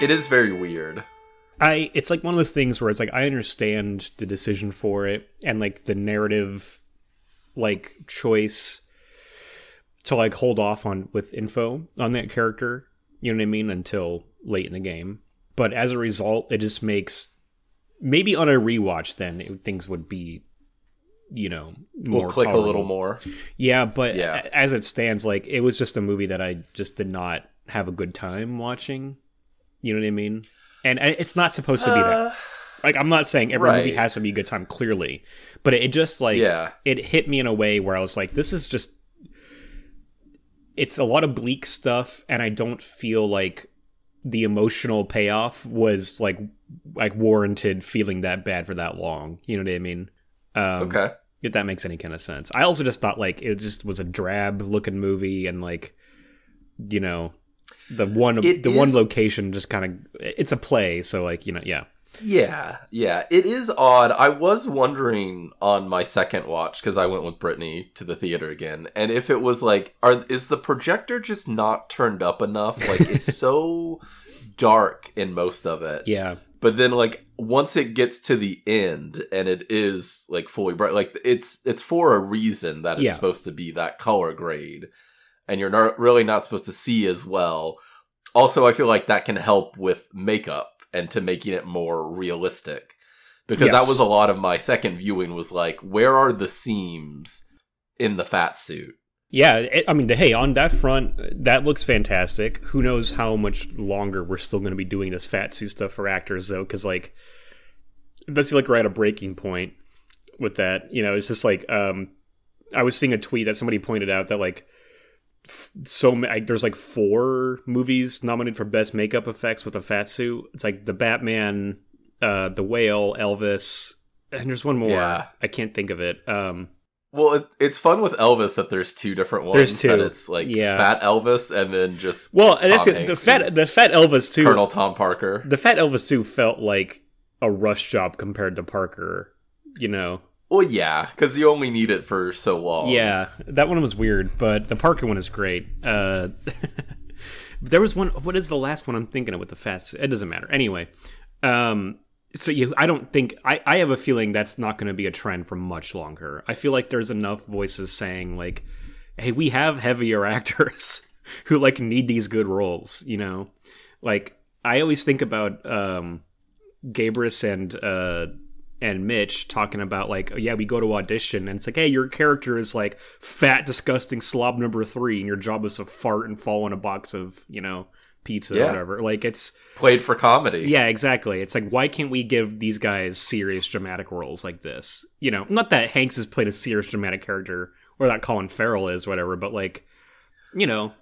It is very weird. I it's like one of those things where it's like I understand the decision for it and like the narrative like choice to like hold off on with info on that character, you know what I mean, until late in the game. But as a result, it just makes maybe on a rewatch then it, things would be you know more We'll click a little more. Yeah, but Yeah. as it stands, like it was just a movie that I just did not have a good time watching. You know what I mean? And and it's not supposed to be that. Like I'm not saying every movie has to be a good time, clearly, but it just like Yeah. it hit me in a way where I was like, this is just. It's a lot of bleak stuff, and I don't feel like the emotional payoff was like like warranted feeling that bad for that long. You know what I mean? Um, Okay. if that makes any kind of sense. I also just thought like it just was a drab looking movie and like you know the one It the one location just kind of it's a play so like you know yeah Yeah, yeah. It is odd. I was wondering on my second watch because I went with Brittany to the theater again, and if it was like, are is the projector just not turned up enough? Like it's so dark in most of it. yeah But then like once it gets to the end and it is like fully bright, like it's it's for a reason that it's Yeah. supposed to be that color grade, and you're not really not supposed to see as well. Also, I feel like that can help with makeup and to making it more realistic. Because Yes. that was a lot of my second viewing was like, where are the seams in the fat suit? yeah it, i mean the, hey on that front that looks fantastic who knows how much longer we're still going to be doing this fat suit stuff for actors though because like that's like we're at a breaking point with that you know it's just like um i was seeing a tweet that somebody pointed out that like f- so like, there's like four movies nominated for best makeup effects with a fat suit it's like the batman uh the whale elvis and there's one more Yeah. i can't think of it um Well, it, it's fun with Elvis that there's two different ones. There's two. That it's like Yeah. Fat Elvis and then just well and that's it the fat the fat elvis too Colonel Tom Parker. the fat elvis too felt like a rush job compared to parker you know Well, yeah, because you only need it for so long. Yeah, that one was weird, but the Parker one is great. Uh, there was one. What is the last one I'm thinking of with the fats? It doesn't matter. Anyway, um, so you, I don't think I. I have a feeling that's not going to be a trend for much longer. I feel like there's enough voices saying like, "Hey, we have heavier actors who like need these good roles." You know, like I always think about um, Gabrus and uh, and Mitch talking about like, oh, yeah, we go to audition and it's like, hey, your character is like fat, disgusting slob number three, and your job is to fart and fall in a box of you know pizza or whatever. Like it's Played for comedy. yeah, exactly. It's like why can't we give these guys serious dramatic roles like this? You know, not that Hanks has played a serious dramatic character or that Colin Farrell is, whatever, but like, you know.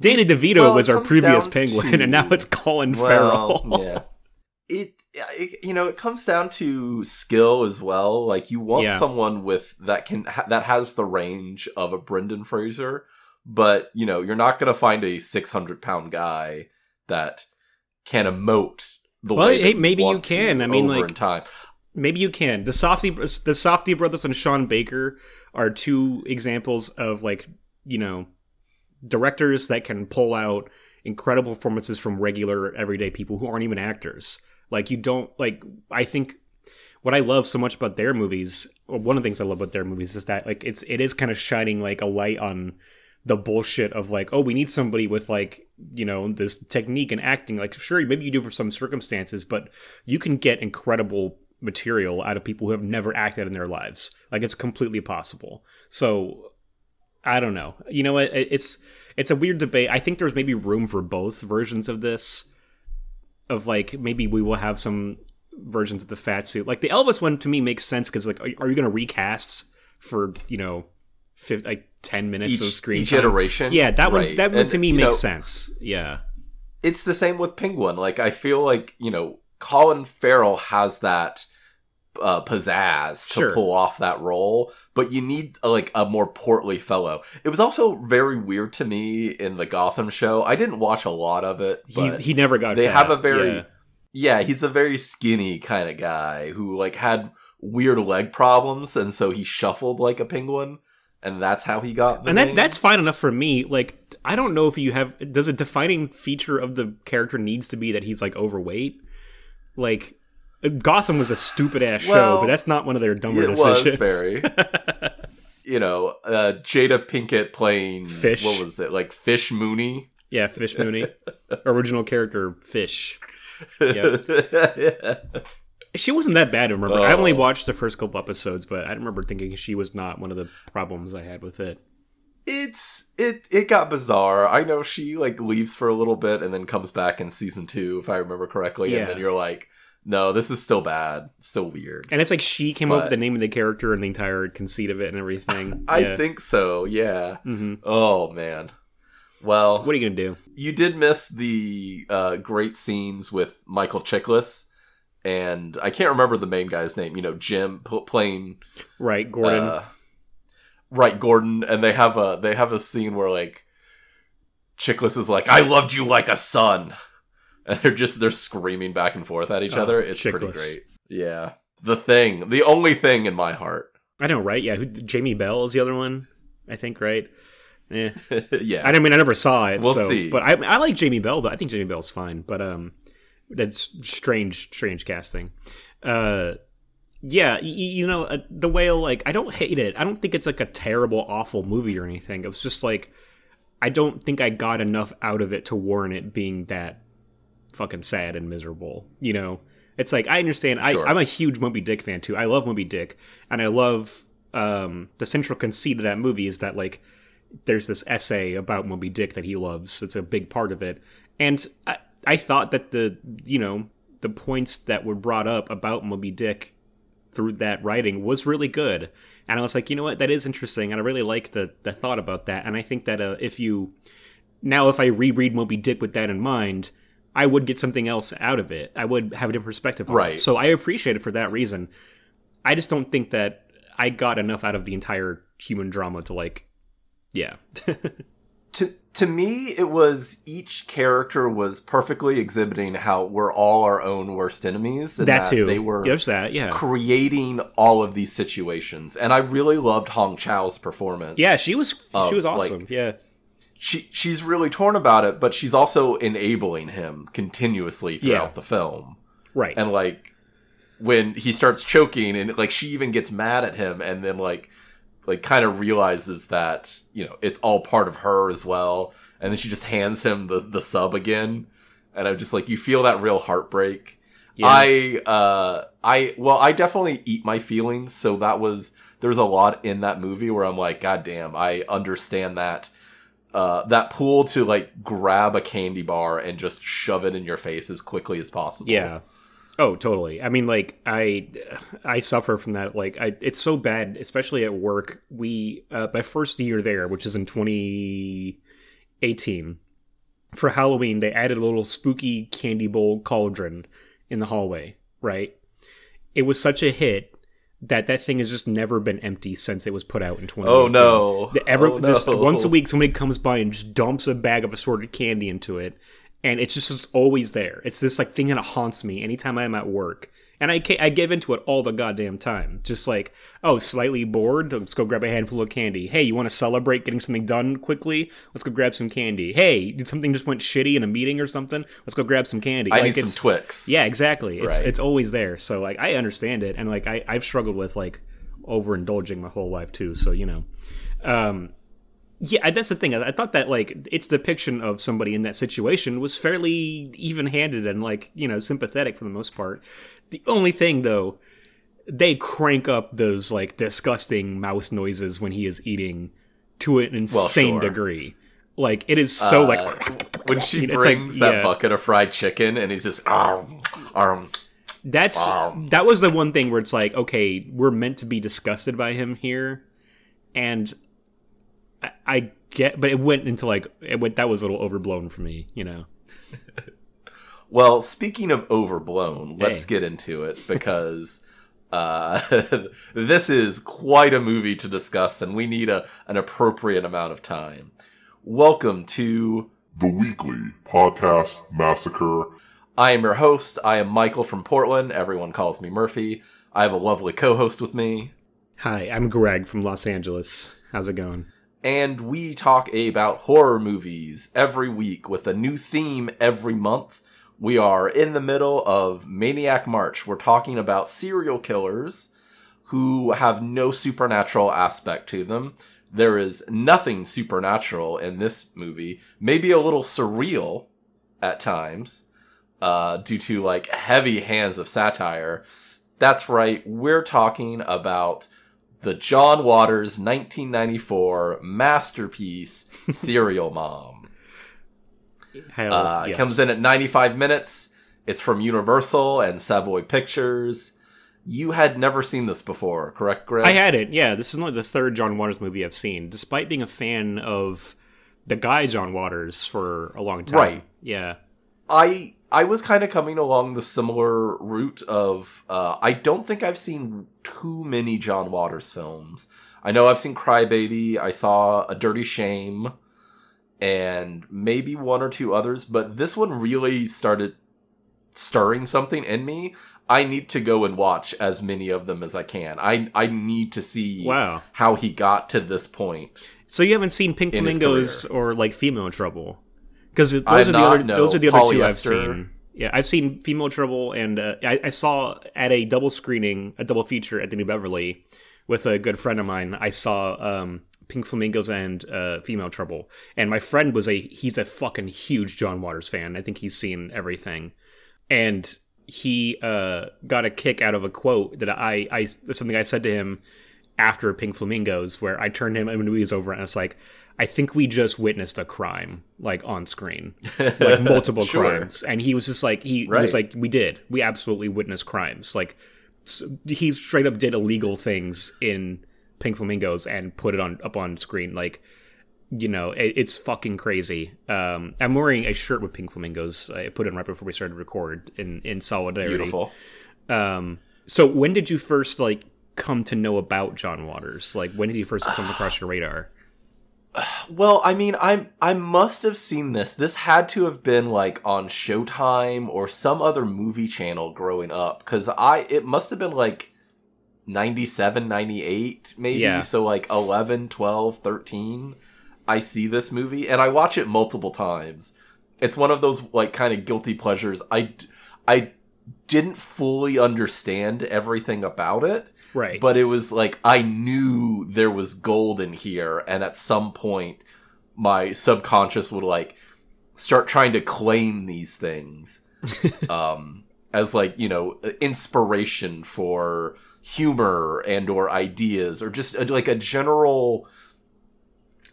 Danny DeVito Well, was our previous penguin, to- and now it's Colin Well, Farrell. yeah. It, you know, it comes down to skill as well. Like you want Yeah. someone with that can ha- that has the range of a Brendan Fraser, but you know, you're not going to find a 600 pound guy that can emote the Well, way. hey, that maybe you can. I mean, like- in time. maybe you can. The Safdie the Safdie brothers and Sean Baker are two examples of like, you know, directors that can pull out incredible performances from regular everyday people who aren't even actors. Like you don't like I think what I love so much about their movies, one of the things I love about their movies is that like it's it is kind of shining like a light on the bullshit of like, oh, we need somebody with like, you know, this technique and acting. Like, sure, maybe you do for some circumstances, but you can get incredible material out of people who have never acted in their lives. Like, it's completely possible. So, I don't know. You know what? It- It's it's a weird debate. I think there's maybe room for both versions of this. Of like, maybe we will have some versions of the fat suit. Like the Elvis one to me makes sense because like, are, are you going to recast for you know, fif- like ten minutes of screen each time? iteration, Yeah, that one right. that one And, to me makes know, sense. Yeah. it's the same with Penguin. Like I feel like you know Colin Farrell has that uh, pizzazz to Sure. pull off that role, but you need uh, like a more portly fellow. It was also very weird to me in the Gotham show. I didn't watch a lot of it, but He's he never got they fat. have a very yeah. yeah, he's a very skinny kind of guy who like had weird leg problems, and so he shuffled like a penguin, and that's how he got and that that's fine enough for me. Like I don't know if you have does a defining feature of the character needs to be that he's like overweight. Like Gotham was a stupid ass show, but that's not one of their dumber it was decisions. very. you know, uh, Jada Pinkett playing Fish. What was it like? Fish Mooney. yeah, Fish Mooney, original character Fish. She wasn't that bad. I remember. I only Oh. watched the first couple episodes, but I remember thinking she was not one of the problems I had with it. it's it it got bizarre. I know she like leaves for a little bit and then comes back in season two, if I remember correctly. Yeah. And then you're like, no, this is still bad, still weird. And it's like she came up with the name of the character and the entire conceit of it and everything. I Yeah. think so. Yeah. Mhm. Oh man. Well, What are you gonna do? you did miss the uh, great scenes with Michael Chiklis. And I can't remember the main guy's name. You know, Jim p- playing Right, Gordon. Uh, right, Gordon, and they have a they have a scene where like Chiklis is like, "I loved you like a son," and they're just they're screaming back and forth at each Oh, other. It's pretty great. Yeah, the thing, the only thing in my heart. I know, right? Yeah, who, Jamie Bell is the other one. I think, right? Yeah. yeah, I mean, I never saw it. We'll so, see. But I, I like Jamie Bell though. I think Jamie Bell's fine. But um, that's strange, strange casting. Uh, yeah, you know, uh, the whale. Like, I don't hate it. I don't think it's like a terrible, awful movie or anything. It was just like, I don't think I got enough out of it to warrant it being that fucking sad and miserable. You know, it's like I understand. Sure. I, I'm a huge Moby Dick fan too. I love Moby Dick, and I love um the central conceit of that movie is that like there's this essay about Moby Dick that he loves. It's a big part of it. And I, I thought that the, you know, the points that were brought up about Moby Dick through that writing was really good. And I was like, you know what, that is interesting. And I really like the, the thought about that. And I think that uh, if you, now if I reread Moby Dick with that in mind, I would get something else out of it. I would have a different perspective on it. Right. So I appreciate it for that reason. I just don't think that I got enough out of the entire human drama to like, yeah. to to me it was each character was perfectly exhibiting how we're all our own worst enemies and that too. they were There's that, yeah. creating all of these situations and i really loved hong chau's performance Yeah, she was Uh, she was like- awesome. yeah. She she's really torn about it but she's also enabling him continuously throughout Yeah. the film Right. and like when he starts choking and like she even gets mad at him and then like like kind of realizes that you know it's all part of her as well and then she just hands him the the sub again and i'm just like you feel that real heartbreak Yeah. i uh i well i definitely eat my feelings so that was there's a lot in that movie where i'm like god damn i understand that uh, that pool to like grab a candy bar and just shove it in your face as quickly as possible. Yeah. Oh, totally. I mean, like I, I suffer from that. Like, I, it's so bad, especially at work. We, uh, my first year there, which is in 2018, for Halloween, they added a little spooky candy bowl cauldron in the hallway. Right. It was such a hit that that thing has just never been empty since it was put out in 2018. Oh no! The ever Oh, just once a week somebody comes by and just dumps a bag of assorted candy into it and it's just, just always there it's this like thing that haunts me anytime i'm at work and I, I give into it all the goddamn time just like oh slightly bored let's go grab a handful of candy hey you want to celebrate getting something done quickly let's go grab some candy hey did something just went shitty in a meeting or something let's go grab some candy I Like, need some Twix. yeah, exactly. It's Right. it's always there. So like I understand it, and like I I've struggled with like overindulging my whole life too. So you know, um, yeah, that's the thing. I, thought that like its depiction of somebody in that situation was fairly even handed and like you know sympathetic for the most part. The only thing though, they crank up those like disgusting mouth noises when he is eating to an insane sure. degree. Like it is so Uh, like when she It's like- brings that yeah. bucket of fried chicken and he's just arm, arm. That's Wow. that was the one thing where it's like, okay, we're meant to be disgusted by him here, and I, I get, but it went into like it went. That was a little overblown for me, you know. Well, speaking of overblown, let's Hey. get into it because uh, this is quite a movie to discuss, and we need a an appropriate amount of time. Welcome to. The Weekly Podcast Massacre. I am your host. I am Michael from Portland. Everyone calls me Murphy. I have a lovely co-host with me. Hi, I'm Greg from Los Angeles. How's it going? And we talk about horror movies every week with a new theme every month. We are in the middle of Maniac March. We're talking about serial killers who have no supernatural aspect to them. There is nothing supernatural in this movie, maybe a little surreal at times, uh, due to like heavy hands of satire. That's right, we're talking about the John Waters 1994 masterpiece, Serial Mom. Hell, Uh, It yes. comes in at 95 minutes. It's from Universal and Savoy Pictures. You had never seen this before, correct, Greg? I had it. Yeah, this is only the third John Waters movie I've seen, despite being a fan of the guy John Waters for a long time. Right. Yeah. I I was kind of coming along the similar route of uh, I don't think I've seen too many John Waters films. I know I've seen Crybaby, I saw A Dirty Shame, and maybe one or two others, but this one really started stirring something in me. I need to go and watch as many of them as I can. I I need to see Wow. how he got to this point. So you haven't seen Pink Flamingos or like Female Trouble? Because those are the other those are the other two I've seen. Yeah, I've seen Female Trouble, and uh, I, I saw at a double screening, a double feature at the New Beverly with a good friend of mine. I saw um, Pink Flamingos and uh, Female Trouble, and my friend was a he's a fucking huge John Waters fan. I think he's seen everything, and he uh, got a kick out of a quote that I I something I said to him after Pink Flamingos, where I turned him and he was over, and I was like, I think we just witnessed a crime, like on screen, like multiple Sure. crimes, and he was just like, he, he was like, we did, we absolutely witnessed crimes, like he straight up did illegal things in Pink Flamingos and put it on up on screen, like. You know, it, it's fucking crazy. Um, I'm wearing a shirt with Pink Flamingos. I put it on right before we started to record in in solidarity. Beautiful. Um, so when did you first like come to know about John Waters? Like when did he first come across your radar? Well, I mean, I I must have seen this. This had to have been like on Showtime or some other movie channel growing up cuz I it must have been like 97, 98 maybe. Yeah. So like 11, 12, 13 I see this movie and I watch it multiple times. It's one of those like kind of guilty pleasures. I I didn't fully understand everything about it Right. but it was like I knew there was gold in here, and at some point, my subconscious would like start trying to claim these things um, as like you know inspiration for humor and or ideas or just uh, like a general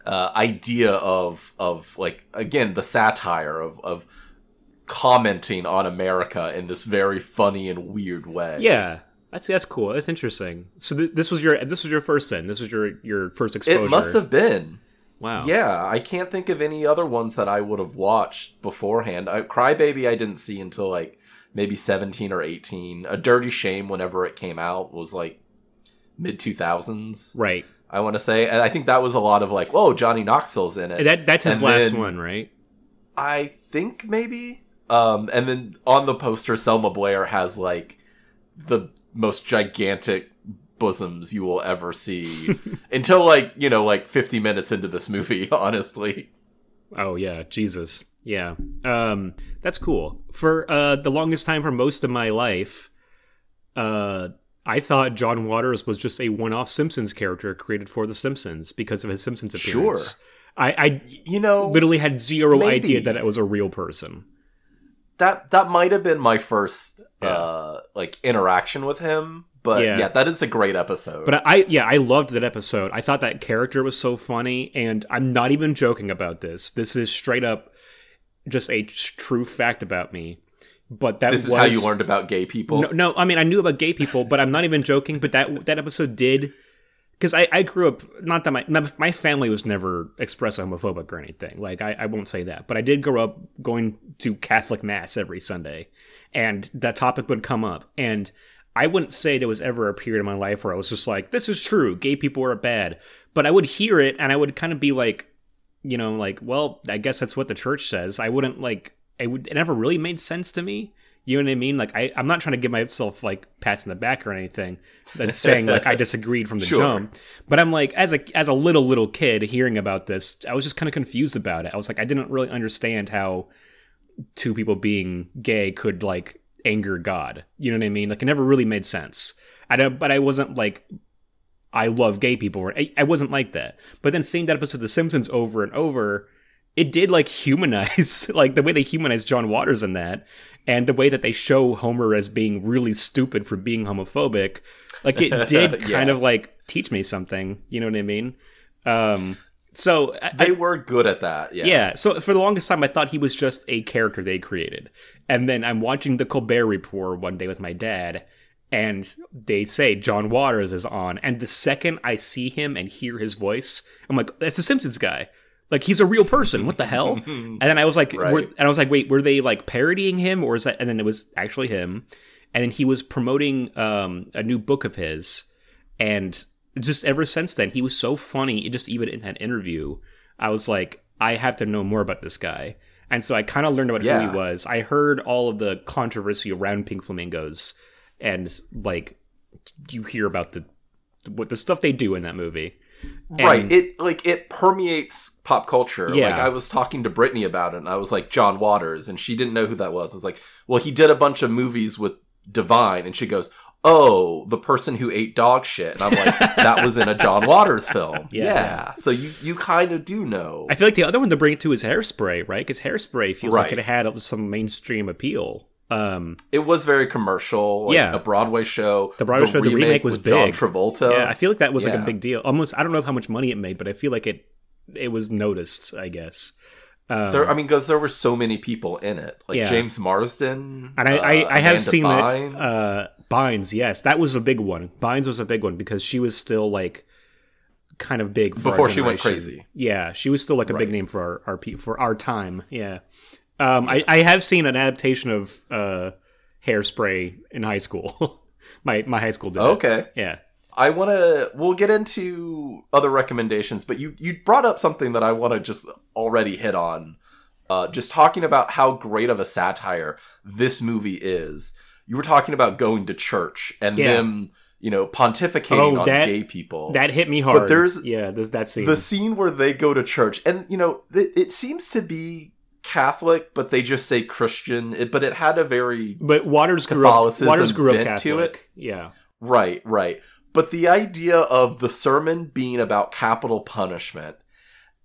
uh, idea of of like again the satire of of commenting on America in this very funny and weird way. yeah, that's that's cool. That's interesting. So th- this was your this was your first sin. This was your your first exposure. It must have been. Wow. Yeah, I can't think of any other ones that I would have watched beforehand. I, Crybaby I didn't see until like maybe 17 or 18. A Dirty Shame whenever it came out was like mid 2000s, Right. I want to say. And I think that was a lot of like, "Whoa, Johnny Knoxville's in it." And that that's his And last one, right? I think maybe. Um, and then on the poster, Selma Blair has like the most gigantic bosoms you will ever see until like you know like 50 minutes into this movie honestly Oh yeah, Jesus. Yeah. Um that's cool. For uh the longest time for most of my life, uh I thought John Waters was just a one-off Simpsons character created for the Simpsons because of his Simpsons appearance. Sure. I, I you know literally had zero Maybe. idea that it was a real person. that that might have been my first Yeah. uh like interaction with him but Yeah. yeah. that is a great episode But I yeah, I loved that episode. I thought that character was so funny, and I'm not even joking about this. This is straight up just a true fact about me. But that this is was, how you learned about gay people No, no, I mean I knew about gay people, but I'm not even joking. But that that episode did because I, I grew up not that my my- family was never expressly homophobic or anything. Like I, I won't say that, but I did grow up going to Catholic mass every Sunday, and that topic would come up, and I wouldn't say there was ever a period in my life where I was just like, this is true, gay people are bad, but I would hear it and I would kind of be like, you know, like, well, I guess that's what the church says. I wouldn't like, it would, it never really made sense to me. You know what I mean? Like I, I'm not trying to give myself like pats in the back or anything. That's saying like I disagreed from the Sure. jump. But I'm like, as a as a little little kid hearing about this, I was just kind of confused about it. I was like, I didn't really understand how two people being gay could like anger God. You know what I mean? Like it never really made sense. I don't, but I wasn't like I love gay people. I, I wasn't like that. But then seeing that episode of The Simpsons over and over, it did like humanize like the way they humanize John Waters in that, and the way that they show Homer as being really stupid for being homophobic. Like it did kind of like teach me something. You know what I mean? Um, so I, They were good at that. Yeah. yeah. So for the longest time, I thought he was just a character they created. And then I'm watching the Colbert Report one day with my dad, and they say John Waters is on. And the second I see him and hear his voice, I'm like, that's the Simpsons guy. Like he's a real person. What the hell? and then I was like, Right. and I was like, wait, were they like parodying him, or is that? And then it was actually him. And then he was promoting um, a new book of his, and just ever since then, he was so funny. Just even in that interview, I was like, I have to know more about this guy. And so I kind of learned about who he was. I heard all of the controversy around Pink Flamingos, and like you hear about the what the stuff they do in that movie. right it like it permeates pop culture Yeah. like i was talking to brittany about it and i was like john waters and she didn't know who that was i was like well he did a bunch of movies with divine and she goes oh the person who ate dog shit and i'm like that was in a john waters film Yeah. yeah, so you you kind of do know I feel like the other one to bring it to is Hairspray, right? Because Hairspray feels like it had some mainstream appeal. Um, it was very commercial like Yeah. a broadway show The Broadway show, the remake was with john big. travolta yeah, I feel like that was like a big deal. Almost, I don't know how much money it made, but I feel like it it was noticed. I guess. Um, there, I mean, because there were so many people in it, like Yeah. James Marsden, and I, uh, I, I have Amanda seen Bynes. it. Uh, Bynes, yes, that was a big one. Bynes was a big one because she was still like kind of big for Before she went crazy. Yeah, she was still like a big name for our, our for our time. Yeah, um, I, I have seen an adaptation of uh, Hairspray in high school. my my high school did. it. Okay. Yeah. I want to. We'll get into other recommendations, but you you brought up something that I want to just already hit on. Uh, just talking about how great of a satire this movie is. You were talking about going to church and Yeah. them, you know, pontificating Oh, on that- gay people. That hit me hard. But there's- yeah, there's that scene. the scene where they go to church, and you know, it, it seems to be Catholic, but they just say Christian. It, but it had a very but Waters grew up. Catholicism Waters grew up Catholic. to it. Yeah. Right, right. But the idea of the sermon being about capital punishment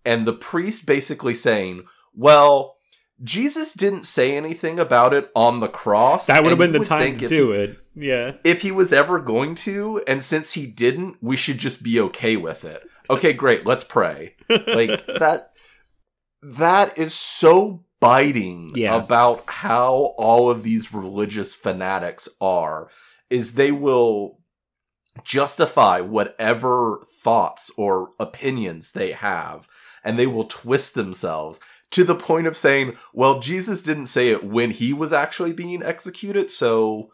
and the priest basically saying, well, Jesus didn't say anything about it on the cross. That would have been the time to do he- it. Yeah. If he was ever going to, and since he didn't, we should just be okay with it. Okay, great, let's pray. Like that that is so biting Yeah. about how all of these religious fanatics are is they will justify whatever thoughts or opinions they have and they will twist themselves to the point of saying well Jesus didn't say it when he was actually being executed so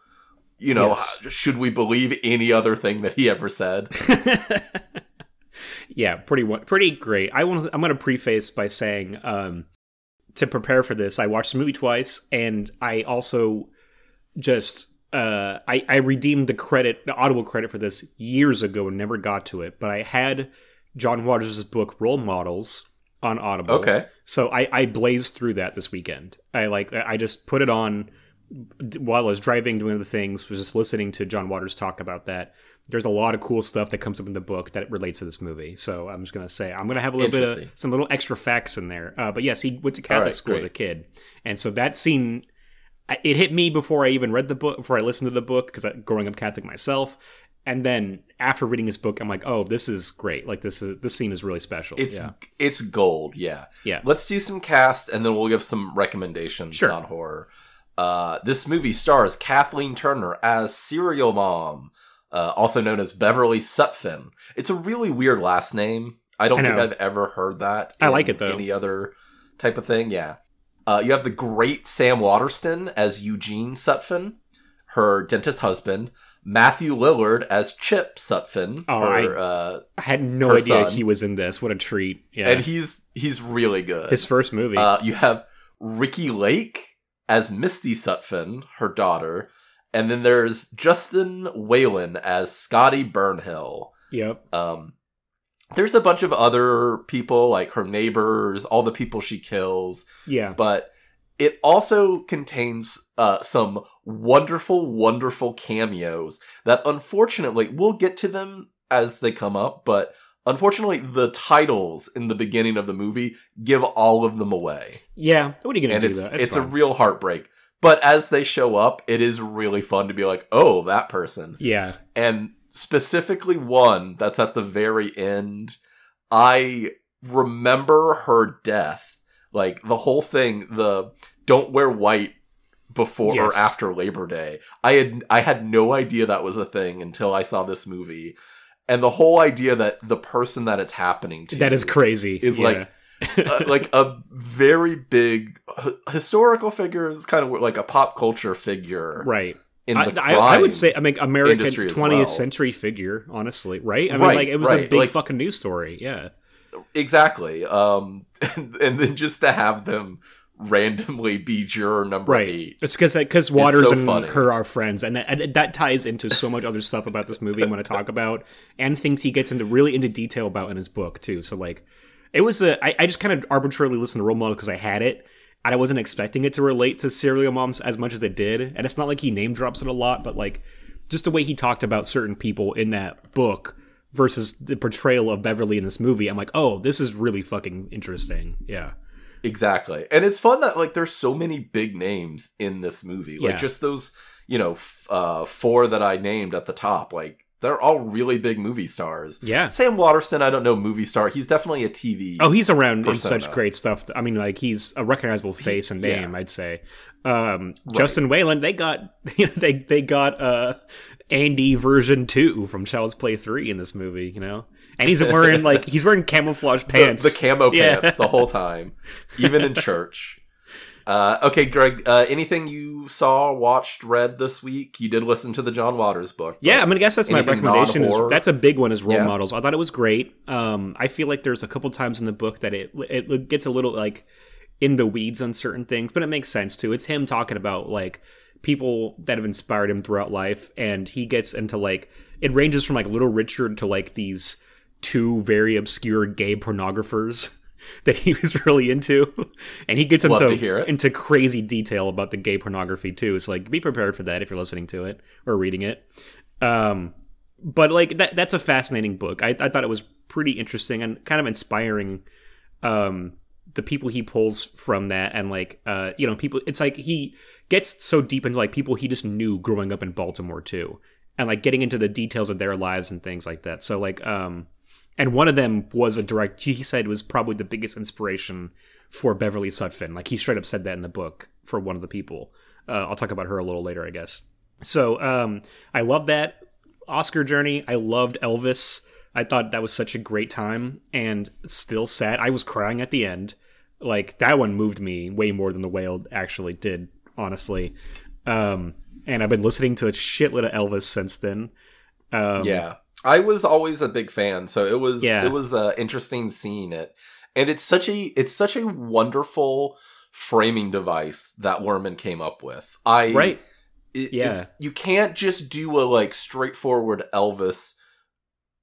you know Yes. should we believe any other thing that he ever said yeah, pretty pretty great. I want. I'm going to preface by saying, um, to prepare for this, I watched the movie twice, and I also just uh, I I redeemed the credit, the Audible credit for this years ago, and never got to it. But I had John Waters' book Role Models on Audible. okay So I, I blazed through that this weekend. I like I just put it on while I was driving, doing other things. Was just listening to John Waters talk about that. There's a lot of cool stuff that comes up in the book that relates to this movie. So I'm just gonna say I'm gonna have a little bit of some little extra facts in there. Uh, but yes, he went to Catholic right, school as a kid, and so that scene it hit me before I even read the book, before I listened to the book, because growing up Catholic myself. And then after reading his book, I'm like, oh, this is great. Like this is this scene is really special. It's yeah. it's gold, yeah. Yeah. Let's do some cast and then we'll give some recommendations Sure. on horror. Uh, this movie stars Kathleen Turner as Serial Mom, uh, also known as Beverly Sutphin. It's a really weird last name. I don't I think. I've ever heard that. I like it, though. Any other type of thing, yeah. Uh, you have the great Sam Waterston as Eugene Sutphin, her dentist husband. Matthew Lillard as Chip Sutphin, Oh, her, I- uh, I had no idea son. he was in this. What a treat! Yeah, and he's he's really good. his first movie. Uh, you have Ricki Lake as Misty Sutphin, her daughter, and then there's Justin Whalen as Scotty Barnhill. Yep. Um, there's a bunch of other people, like her neighbors, all the people she kills, Yeah. but it also contains uh, some wonderful, wonderful cameos that unfortunately we'll get to them as they come up, but unfortunately the titles in the beginning of the movie give all of them away. Yeah. What are you gonna do? it's it's a real heartbreak. But as they show up, it is really fun to be like, oh, that person yeah. and specifically one that's at the very end i remember her death like the whole thing the don't wear white before Yes. or after labor day i had i had no idea that was a thing until i saw this movie and the whole idea that the person that it's happening to That is crazy. is Yeah. like uh, like a very big h- historical figure is kind of like a pop culture figure right. in I, the I, I would say I mean American 20th well. century figure, honestly, right? I mean Right, like it was a big like- fucking news story. Yeah. Exactly. Um, and, and then just to have them randomly be juror number Right. eight. It's because because Waters so and funny. her are friends, and that, and that ties into so much other stuff about this movie I'm going to talk about, and things he gets into really into detail about in his book too. So like, it was a I, I just kind of arbitrarily listened to Role Model because I had it, and I wasn't expecting it to relate to Serial Moms as much as it did. And it's not like he name drops it a lot, but like just the way he talked about certain people in that book versus the portrayal of Beverly in this movie, I'm like, oh, this is really fucking interesting. Yeah. Exactly. And it's fun that like there's so many big names in this movie. Like Yeah. just those, you know, f- uh, four that I named at the top. Like they're all really big movie stars. Yeah. Sam Waterston, I don't know movie star. He's definitely a TV. Oh, he's around persona. in such great stuff. I mean, like he's a recognizable face and yeah. name. I'd say. Um, Justin Whalen, they got you know they they got uh, Andy version two from Child's Play three in this movie. You know, and he's wearing like he's wearing camouflage pants. the camo Yeah. pants the whole time, even in church. Uh, okay, Greg. Uh, anything you saw, watched, read this week? You did listen to the John Waters book. Yeah, I'm mean, I guess that's my recommendation. Is, that's a big one. Is role Yeah. models. I thought it was great. Um, I feel like there's a couple times in the book that it it gets a little like in the weeds on certain things, but it makes sense too. It's him talking about like people that have inspired him throughout life, and he gets into like it ranges from like Little Richard to like these two very obscure gay pornographers that he was really into, and he gets Love into into crazy detail about the gay pornography too. It's like be prepared for that if you're listening to it or reading it. Um, but like that that's a fascinating book. I, I thought it was pretty interesting and kind of inspiring. Um, the people he pulls from that and like uh you know people it's like he gets so deep into like people he just knew growing up in Baltimore too and like getting into the details of their lives and things like that. So like um and one of them was a direct he said was probably the biggest inspiration for Beverly Sutphin like he straight up said that in the book for one of the people. Uh, I'll talk about her a little later I guess. So um I love that Oscar journey. I loved Elvis. I thought that was such a great time and still sad. I was crying at the end like that one moved me way more than the whale actually did honestly um and i've been listening to a shitload of elvis since then um yeah. I was always a big fan, so it was Yeah. it was uh, interesting seeing it, and it's such a it's such a wonderful framing device that Luhrmann came up with. I right it- Yeah. it- you can't just do a like straightforward Elvis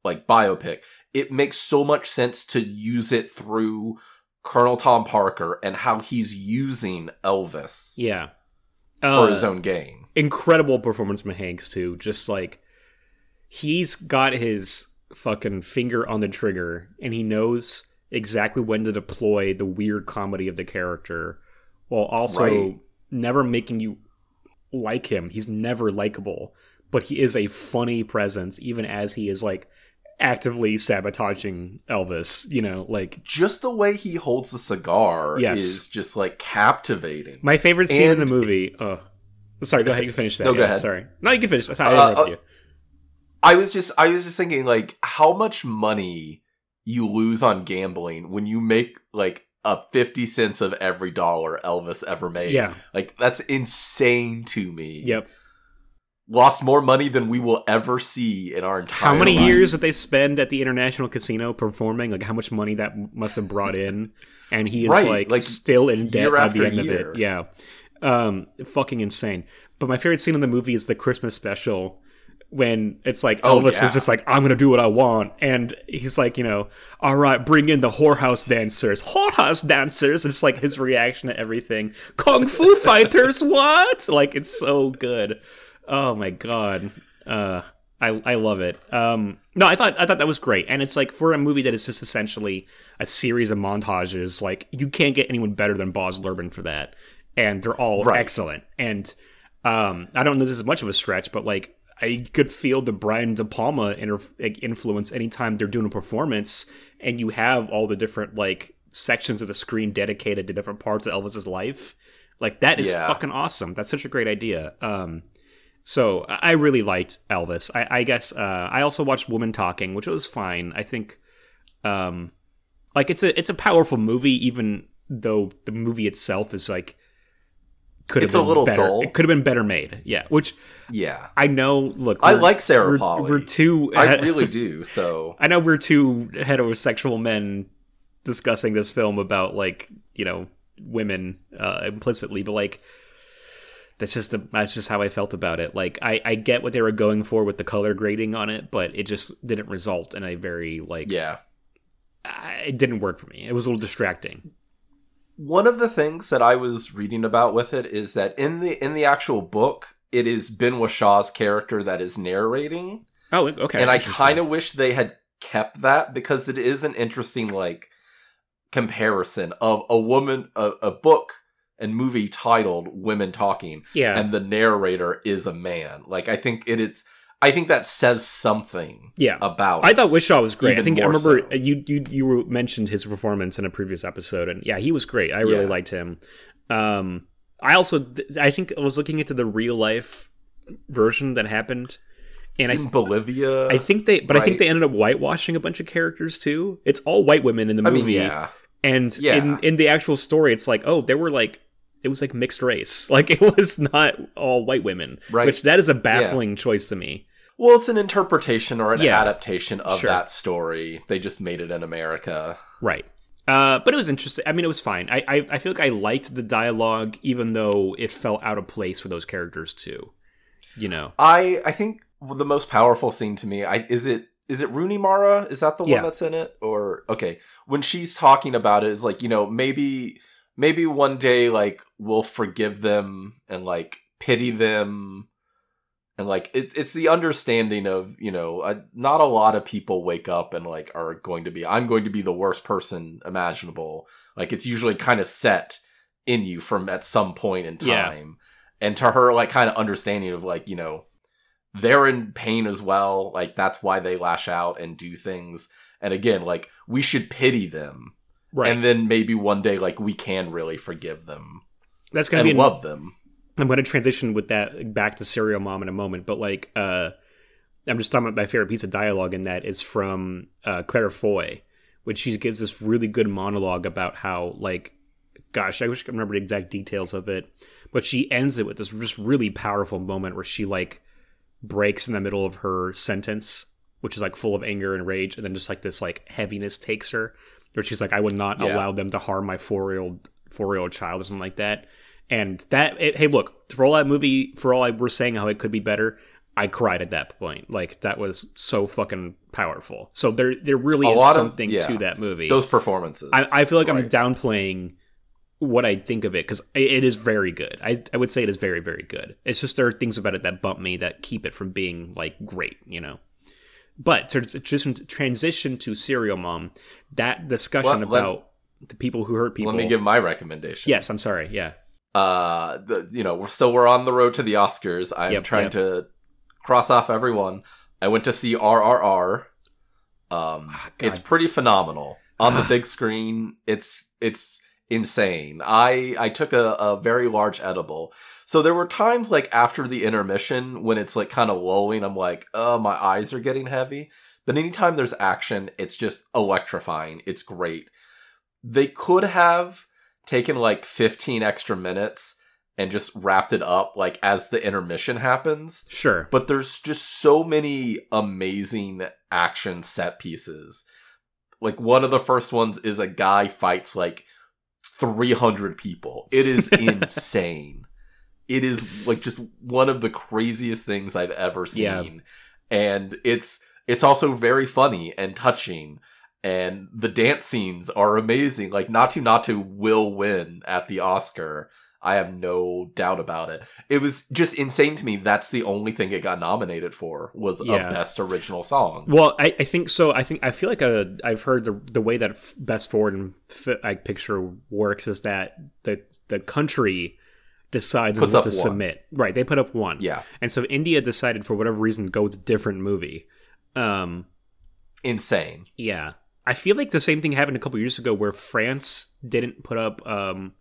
like biopic. It makes so much sense to use it through Colonel Tom Parker and how he's using Elvis yeah for Uh, his own gain. incredible performance from hanks too just like he's got his fucking finger on the trigger and he knows exactly when to deploy the weird comedy of the character while also Right. never making you like him he's never likable but he is a funny presence even as he is like actively sabotaging elvis you know like Just the way he holds the cigar Yes. is just like captivating. my favorite scene in the movie oh sorry go ahead you can finish that No, go Yeah, ahead. sorry no you can finish sorry, I Uh, uh, you I was just I was just thinking like how much money you lose on gambling when you make like a 50 cents of every dollar Elvis ever made. yeah Like that's insane to me. yep Lost more money than we will ever see in our entire How many life. years did they spend at the international casino performing? Like how much money that must have brought in? And he is Right, like, like, still in debt by the end year. of it. Yeah. Um, fucking insane. But my favorite scene in the movie is the Christmas special when it's like Oh, Elvis yeah. is just like, I'm gonna do what I want, and he's like, you know, all right, bring in the whorehouse dancers, whorehouse dancers. It's like his reaction to everything. Kung Fu fighters, what? Like it's so good. Oh my god. Uh, I I love it. Um, no, I thought I thought that was great, and it's like for a movie that is just essentially a series of montages. Like you can't get anyone better than Baz Luhrmann for that, and they're all Right. excellent. And um, I don't know this is much of a stretch, but like I could feel the Brian De Palma inter- influence anytime they're doing a performance, and you have all the different like sections of the screen dedicated to different parts of Elvis's life. Like that is Yeah. fucking awesome. That's such a great idea. Um, so I really liked Elvis. I, I guess uh, I also watched Woman Talking, which was fine. I think, um, like it's a it's a powerful movie, even though the movie itself is like could have It's a been little better. dull. It could have been better made. Yeah, which Yeah. I know. Look, I like Sarah we're, Polley. We're two. I really do. So I know we're two heterosexual men discussing this film about like you know women uh, implicitly, but like that's just a, that's just how I felt about it. Like I I get what they were going for with the color grading on it, but it just didn't result in a very like yeah. I- it didn't work for me. It was a little distracting. One of the things that I was reading about with it is that in the in the actual book, it is Ben Whishaw's character that is narrating. Oh, okay. and I kind of wish they had kept that because it is an interesting like comparison of a woman a, a book and movie titled Women Talking yeah. and the narrator is a man. Like I think it is I think that says something yeah. about I thought Whishaw was great. I think I remember so. you you you mentioned his performance in a previous episode, and yeah, he was great. I really Yeah. liked him. Um, I also I think I was looking into the real life version that happened, and It's I in Bolivia. I think they but I think they ended up whitewashing a bunch of characters too. It's all white women in the I movie, mean, yeah. and Yeah. in in the actual story, it's like oh, there were like. It was like mixed race. Like it was not all white women, Right. which that is a baffling choice to me. Well, it's an interpretation or an Yeah. adaptation of Sure. that story. They just made it in America. Right. Uh, but it was interesting. I mean, it was fine. I, I I feel like I liked the dialogue, even though it felt out of place for those characters too. You know. I I think the most powerful scene to me, I is it is it Rooney Mara? Is that the Yeah. one that's in it? Or okay, when she's talking about it, is like you know maybe maybe one day like we'll forgive them and like pity them. And like it's it's the understanding of you know uh, not a lot of people wake up and like are going to be I'm going to be the worst person imaginable. Like it's usually kind of set in you from at some point in Yeah. time. And to her like kind of understanding of like you know they're in pain as well. Like that's why they lash out and do things. And again like we should pity them Right. and then maybe one day like we can really forgive them That's gonna and be. Love them I'm going to transition with that back to Serial Mom in a moment, but like, uh, I'm just talking about my favorite piece of dialogue in that is from uh, Claire Foy, which she gives this really good monologue about how like, gosh, I wish I could remember the exact details of it, but she ends it with this just really powerful moment where she like breaks in the middle of her sentence, which is like full of anger and rage, and then just like this like heaviness takes her, where she's like, "I would not Yeah. allow them to harm my four year old four year old child" or something like that. And that, it, hey, look, for all that movie, for all I were saying how it could be better, I cried at that point. Like that was so fucking powerful. So there, there really A is lot of- something yeah. to that movie. those performances I, I feel like I'm downplaying what I think of it because it is very good. I, I would say it is very, very good. It's just there are things about it that bump me that keep it from being like great, you know. But to transition, transition to Serial Mom, that discussion Let- let- about the people who hurt people. let me give my recommendation Yes, I'm sorry. Yeah, uh the you know we're still we're on the road to the oscars i'm Yep, trying yep. to cross off everyone i went to see rrr um God. it's pretty phenomenal on the Ah. big screen it's it's insane i i took a, a very large edible so there were times like after the intermission when it's like kind of lulling i'm like oh my eyes are getting heavy but anytime there's action it's just electrifying it's great they could have taken like 15 extra minutes and just wrapped it up like as the intermission happens sure. but there's just so many amazing action set pieces like one of the first ones is a guy fights like 300 people it is insane it is like just one of the craziest things I've ever seen. Yeah. And it's it's also very funny and touching. And the dance scenes are amazing. Like Naatu Naatu will win at the Oscar. I have no doubt about it. It was just insane to me. That's the only thing it got nominated for was Yeah. a best original song. Well, I, I think so. I think I feel like uh, I've heard the the way that best forward and like picture works is that the the country decides Puts what to one. submit. Right, they put up one. Yeah. and so India decided for whatever reason to go with a different movie. Um, Insane. yeah, I feel like the same thing happened a couple years ago where France didn't put up um,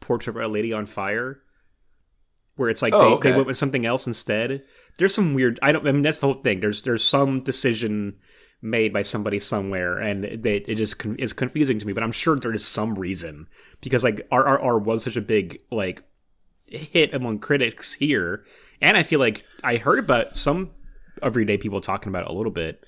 Portrait of a Lady on Fire, where it's like Oh, they, okay. they went with something else instead. There's some weird. I don't. I mean, that's the whole thing. There's there's some decision made by somebody somewhere, and they, it just con- is confusing to me. But I'm sure there is some reason because like RRR was such a big like hit among critics here, and I feel like I heard about some everyday people talking about it a little bit.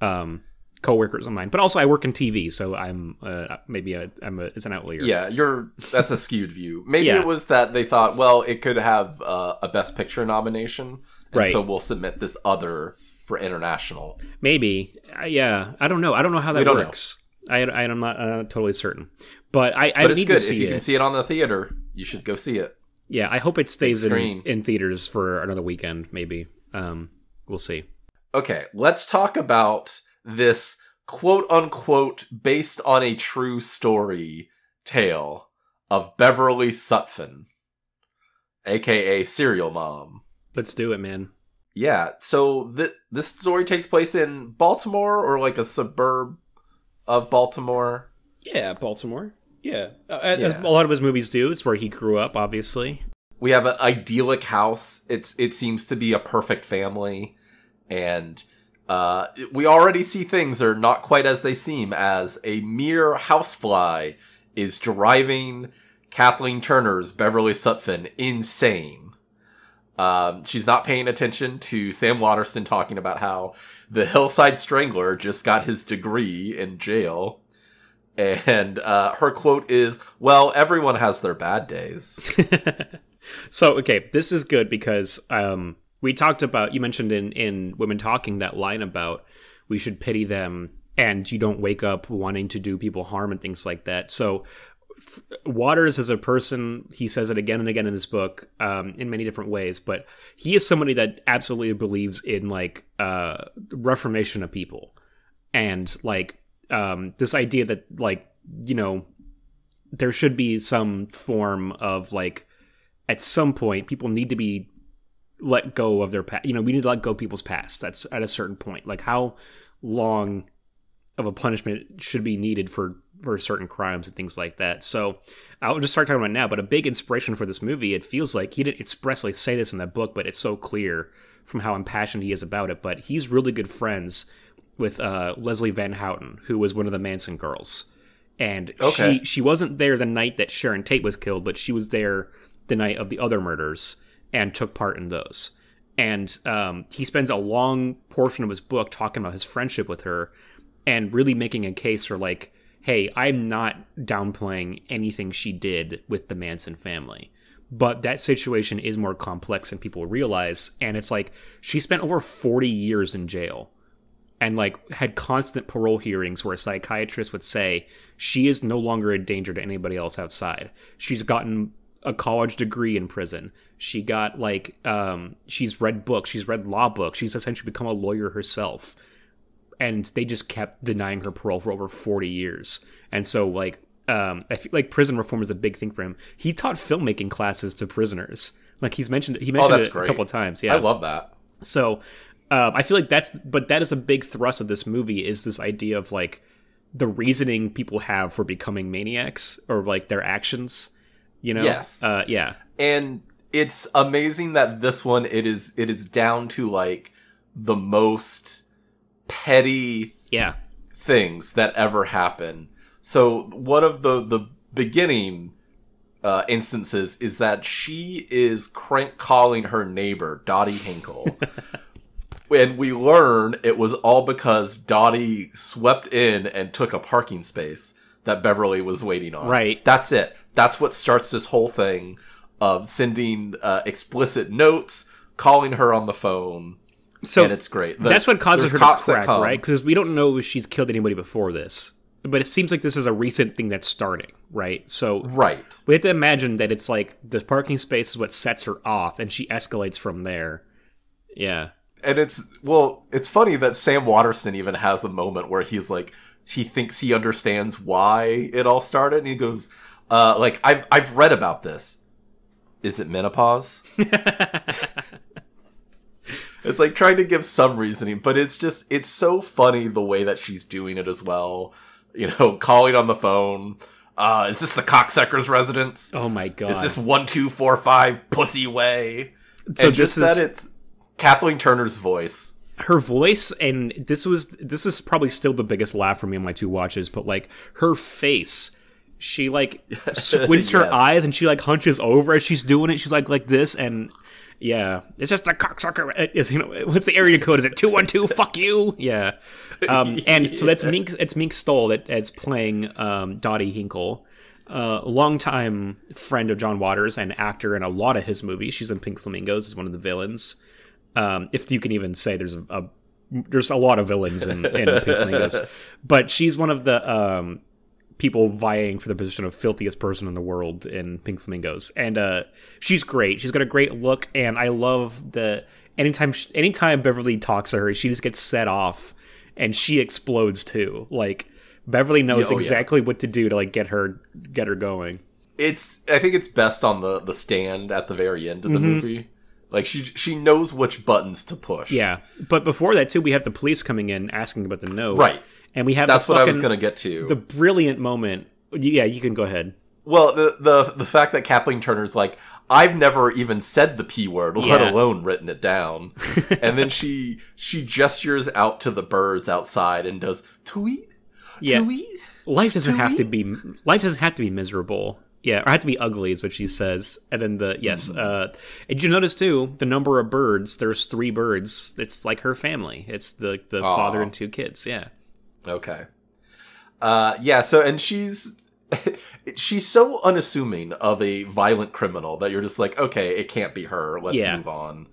Um, coworkers of mine, but also I work in TV, so I'm uh, maybe a, I'm a, it's an outlier. Yeah, you're that's a skewed view. Maybe Yeah. it was that they thought, well, it could have uh, a best picture nomination, and Right. so we'll submit this other for international. maybe. Uh, yeah, I don't know. I don't know how that know. works. I, I am not uh, totally certain, but I, I But it's need good to if you it. can see it on the theater. You should go see it. yeah, I hope it stays in, in theaters for another weekend. Maybe. Um, we'll see. Okay, let's talk about this quote unquote based on a true story tale of Beverly Sutphin, aka Serial Mom. Let's do it, man. Yeah, so th- this story takes place in Baltimore or like a suburb of Baltimore. Yeah, Baltimore. Yeah. Uh, as Yeah. a lot of his movies do. It's where he grew up, obviously. We have an idyllic house. It's it seems to be a perfect family, and uh, we already see things are not quite as they seem. As a mere housefly is driving Kathleen Turner's Beverly Sutphin insane. Um, she's not paying attention to Sam Waterston talking about how the Hillside Strangler just got his degree in jail. And uh, her quote is, Well, everyone has their bad days. so okay, this is good because um, we talked about you mentioned in in Women Talking that line about we should pity them and you don't wake up wanting to do people harm and things like that. So Waters is a person, he says it again and again in his book, um, in many different ways, but he is somebody that absolutely believes in like uh, reformation of people and like um, this idea that like you know there should be some form of like at some point people need to be let go of their past you know we need to let go of people's past. That's at a certain point like how long of a punishment should be needed for for certain crimes and things like that. So i'll just start talking about now but a big inspiration for this movie it feels like he didn't expressly say this in the book but it's so clear from how impassioned he is about it but he's really good friends with uh, leslie van houten who was one of the manson girls. And Okay. she she wasn't there the night that Sharon Tate was killed, but she was there the night of the other murders and took part in those. And um, he spends a long portion of his book talking about his friendship with her and really making a case for like, hey, I'm not downplaying anything she did with the Manson family. But that situation is more complex than people realize. And it's like she spent over 40 years in jail and like had constant parole hearings where a psychiatrist would say she is no longer a danger to anybody else outside. She's gotten a college degree in prison. She got like um she's read books, she's read law books, she's essentially become a lawyer herself. And they just kept denying her parole for over 40 years. And so like um I feel like prison reform is a big thing for him. He taught filmmaking classes to prisoners. Like he's mentioned he mentioned Oh, it great. a couple of times. Yeah. I love that. So um, I feel like that's, but that is a big thrust of this movie is this idea of like the reasoning people have for becoming maniacs or like their actions. You know? Yes. Uh, yeah. and it's amazing that this one it is it is down to like the most petty Yeah. things that ever happen. So one of the the beginning uh, instances is that she is crank calling her neighbor Dottie Hinkle. and we learn it was all because Dottie swept in and took a parking space that Beverly was waiting on. Right. That's it. That's what starts this whole thing. of sending uh, explicit notes, calling her on the phone, So and it's great. The- that's what causes her to crack, come. right? Because we don't know if she's killed anybody before this, but it seems like this is a recent thing that's starting, right? So Right. we have to imagine that it's like the parking space is what sets her off, and she escalates from there. Yeah, and it's well it's funny that sam waterston even has a moment where he's like he thinks he understands why it all started and he goes uh like i've i've read about this. Is it menopause? It's like trying to give some reasoning but it's just it's so funny the way that she's doing it as well. You know calling on the phone. Uh is this the cocksucker's residence? Oh my god! is this one two four five pussy way? So and just is- that it's kathleen turner's voice. Her voice and this was this is probably still the biggest laugh for me on my two watches but like her face she like squints her eyes and she like hunches over as she's doing it. She's like like this and yeah. It's just a cocksucker. It's you know what's the area code? Is it 212 fuck you. Yeah. Um and so that's mink it's mink stoll that that's playing um dottie hinkle. Uh, longtime friend of John Waters and actor in a lot of his movies. She's in Pink Flamingos as one of the villains. Um, if you can even say there's a, a there's a lot of villains in, in Pink Flamingos, but she's one of the um, people vying for the position of filthiest person in the world in Pink Flamingos, and uh, she's great. She's got a great look, and I love the anytime sh anytime Beverly talks to her, she just gets set off, and she explodes too. Like Beverly knows Oh, yeah. exactly what to do to like get her get her going. it's I think it's best on the the stand at the very end of the movie. Like she she knows which buttons to push. Yeah, but before that too, we have the police coming in asking about the note, Right. And we have That's the what I was going to get to. the brilliant moment. Yeah, you can go ahead. well, the, the the fact that Kathleen Turner's like I've never even said the p word, let Yeah. alone written it down. and then she she gestures out to the birds outside and does tweet Yeah, tweet. life doesn't Do have to be life doesn't have to be miserable. Yeah, or have to be ugly is what she says. And then the yes, Mm-hmm. uh, and you notice too the number of birds. There's three birds. It's like her family. It's the the Aw. father and two kids. Yeah, Okay. Uh yeah, so and she's she's so unassuming of a violent criminal that you're just like, okay, it can't be her. Let's Yeah. move on.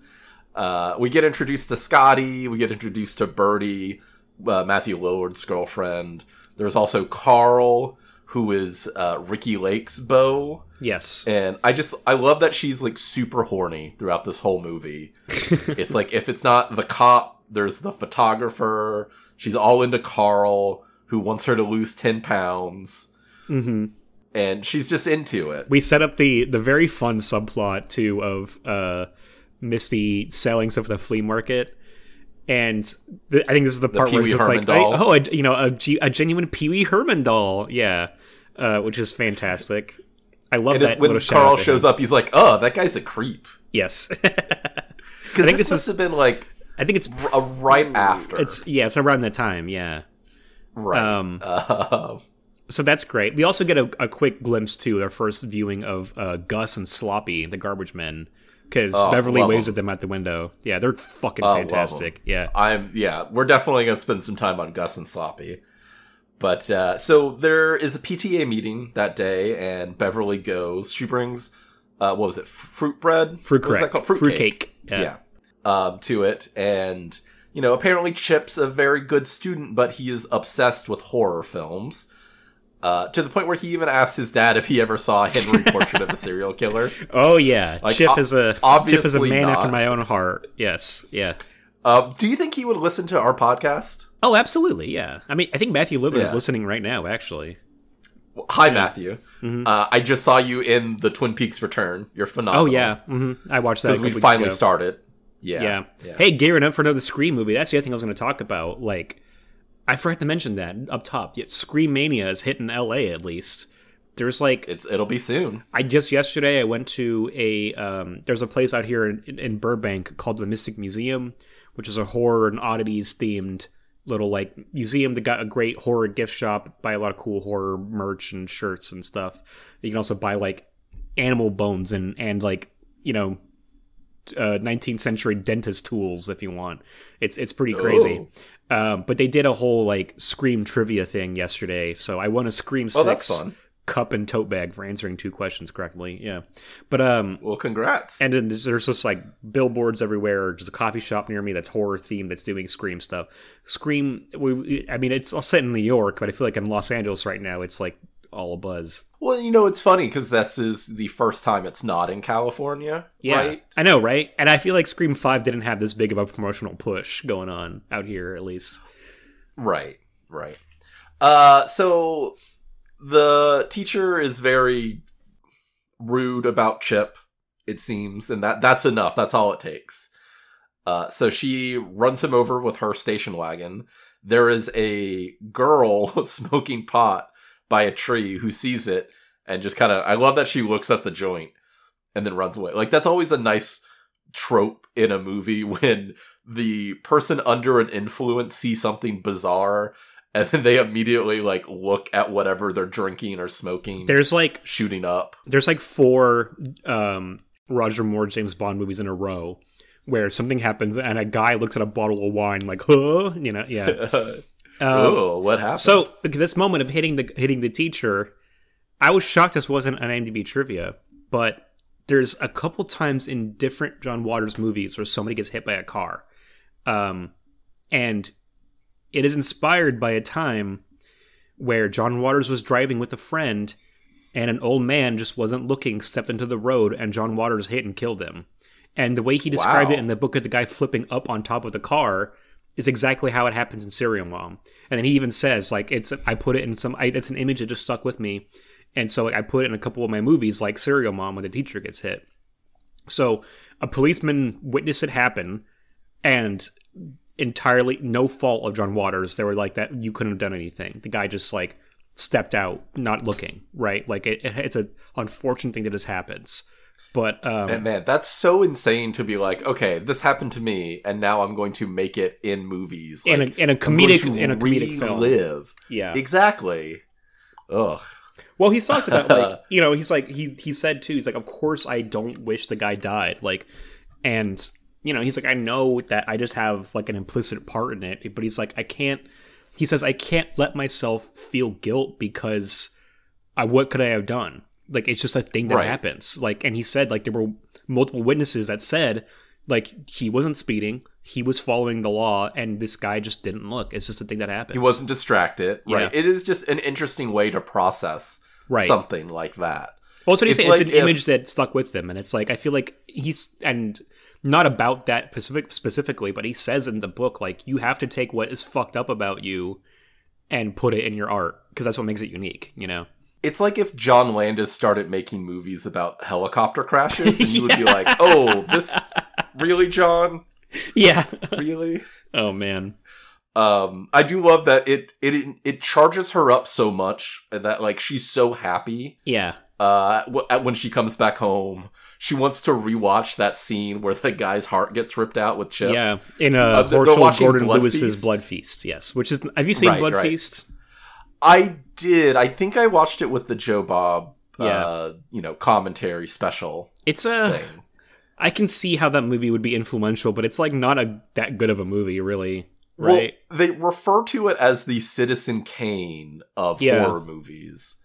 Uh we get introduced to Scotty, we get introduced to Birdie, uh, Matthew Lillard's girlfriend. There's also Carl, who is uh Ricki Lake's beau. yes, And I just I love that she's like super horny throughout this whole movie. it's like if it's not the cop, there's the photographer. She's all into Carl, who wants her to lose ten pounds, hmm and she's just into it. we set up the the very fun subplot too of uh Misty selling stuff at the flea market. And the, I think this is the part where it's like, doll. oh, a, you know, a, a genuine Pee Wee Herman doll, yeah, uh, which is fantastic. I love And that when Carl shows up, he's like, "Oh, that guy's a creep." Yes, Because this this must is- have been like I think it's r- right after. it's yeah, it's around that time, yeah. right. um, Uh, So that's great. We also get a, a quick glimpse to our first viewing of uh, Gus and Sloppy, the garbage men, because Oh, Beverly waves waves 'em. at them out the window. Yeah, they're fucking Oh, fantastic. Yeah. I'm yeah, we're definitely gonna spend some time on Gus and Sloppy. But uh, so there is a PTA meeting that day, and Beverly goes. She brings uh, what was it? Fruit bread, Fruit What was that crack. called? Fruit cake. Yeah. Yeah, um, to it, and you know, apparently Chip's a very good student, but he is obsessed with horror films. Uh, to the point where he even asked his dad if he ever saw a Henry Portrait of a Serial Killer. Oh yeah, Like, Chip o- is a Chip is a man after my own heart. Yes. Yeah. Uh, do you think he would listen to our podcast? Oh, absolutely. Yeah. I mean, I think Matthew Lillard is listening right now. Actually. Hi, Matthew. Mm-hmm. Uh, I just saw you in the Twin Peaks Return. You're phenomenal. Oh yeah. hmm I watched that. we finally ago. started. Yeah, Yeah. Hey, gearing up for another Scream movie. That's the other thing I was going to talk about. Like, I forgot to mention that up top. Yet Scream Mania is hitting L.A. at least. There's like it's it'll be soon. I just yesterday I went to a um, there's a place out here in, in Burbank called the Mystic Museum, which is a horror and oddities themed little like museum that got a great horror gift shop. Buy a lot of cool horror merch and shirts and stuff. You can also buy like animal bones and and like you know uh, 19th century dentist tools if you want. It's it's pretty crazy. Um, but they did a whole like Scream trivia thing yesterday, so I won a Scream Oh, Six cup and tote bag for answering two questions correctly. Yeah, but um, Well, congrats. and then there's there's just like billboards everywhere. There's a coffee shop near me that's horror themed that's doing Scream stuff. Scream, we, I mean, it's all set in New York, but I feel like in Los Angeles right now, it's like all a buzz. well, you know, it's funny because this is the first time it's not in California, Yeah, right? I know, right? And I feel like Scream Five didn't have this big of a promotional push going on out here, at least. Right, right. Uh, so the teacher is very rude about Chip, it seems, and that that's enough. That's all it takes. Uh, so she runs him over with her station wagon. There is a girl smoking pot by a tree who sees it and just kind of. I love that she looks at the joint and then runs away. Like that's always a nice trope in a movie when the person under an influence sees something bizarre and then they immediately like look at whatever they're drinking or smoking There's like shooting up there's like four um, Roger Moore James Bond movies in a row where something happens and a guy looks at a bottle of wine like, huh, you know, yeah. Um, oh what happened So this moment of hitting the hitting the teacher, I was shocked this wasn't an IMDb trivia, but there's a couple times in different John Waters movies where somebody gets hit by a car, um, and it is inspired by a time where John Waters was driving with a friend, and an old man just wasn't looking, stepped into the road, and John Waters hit and killed him. And the way he described Wow. it in the book of the guy flipping up on top of the car is exactly how it happens in Serial Mom. And then he even says like it's I put it in some I, it's an image that just stuck with me, and so like, I put it in a couple of my movies like Serial Mom when the teacher gets hit. So a policeman witnessed it happen, and entirely no fault of John Waters. They were like that you couldn't have done anything. The guy just like stepped out, not looking. Right, like it, it's a unfortunate thing that just happens. But um, and man that's so insane to be like okay this happened to me and now i'm going to make it in movies in a in a comedic in a comedic film, relive yeah. exactly ugh Well, he's talked about like you know he's like he he said too. He's like, of course I don't wish the guy died. Like, and you know he's like, I know that I just have like an implicit part in it, but he's like, I can't. He says I can't let myself feel guilt because I what could I have done? Like it's just a thing that Right. happens. Like, and he said like there were multiple witnesses that said like he wasn't speeding, he was following the law, and this guy just didn't look. It's just a thing that happens. he wasn't distracted right Yeah. it is just an interesting way to process Right. something like that Also, he's It's saying it's an if- image that stuck with him, and it's like I feel like he's and not about that specific specifically, but he says in the book like you have to take what is fucked up about you and put it in your art because that's what makes it unique. You know? It's like if John Landis started making movies about helicopter crashes, and you would be like, "Oh, this really, John? Yeah. Really?" oh man. Um, I do love that it it it charges her up so much that like she's so happy. Yeah. Uh, wh- when she comes back home, she wants to rewatch that scene where the guy's heart gets ripped out with Chip. Yeah. In a Uh, Herschell Gordon Blood Lewis's Feast. Blood Feast. Yes. Which is have you seen Right, Blood right. Feast? I did. I think I watched it with the Joe Bob, Yeah. uh, you know, commentary special It's a. thing. I can see how that movie would be influential, but it's like not a that good of a movie, really. Right? Well, they refer to it as the Citizen Kane of Yeah. horror movies.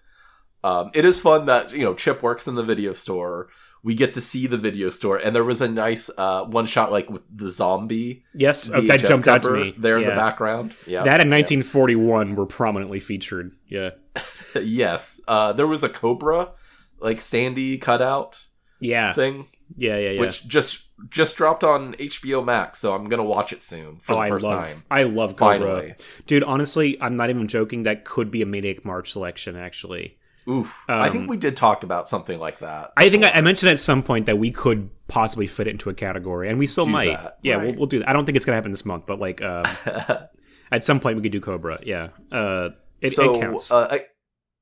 Um, it is fun that you know Chip works in the video store. We get to see the video store, and there was a nice uh, one shot like with the zombie yes, uh, that jumped out to me. there in the background. Yeah, That in 1941 were prominently featured. Yeah. yes, uh, there was a cobra like standee cutout Yeah. thing, Yeah, yeah, yeah. which just just dropped on HBO Max, so I'm gonna watch it soon for oh, the I first love time. I love Cobra. Finally. Dude, honestly, I'm not even joking. That could be a Maniac March selection, actually. Oof, I Um, think we did talk about something like that. I think I, I mentioned at some point that we could possibly fit it into a category, and we still Do might. that, yeah, right. we'll, we'll do that. I don't think it's gonna happen this month, but like um, at some point we could do Cobra. Yeah, uh, it, so it counts. Uh, I,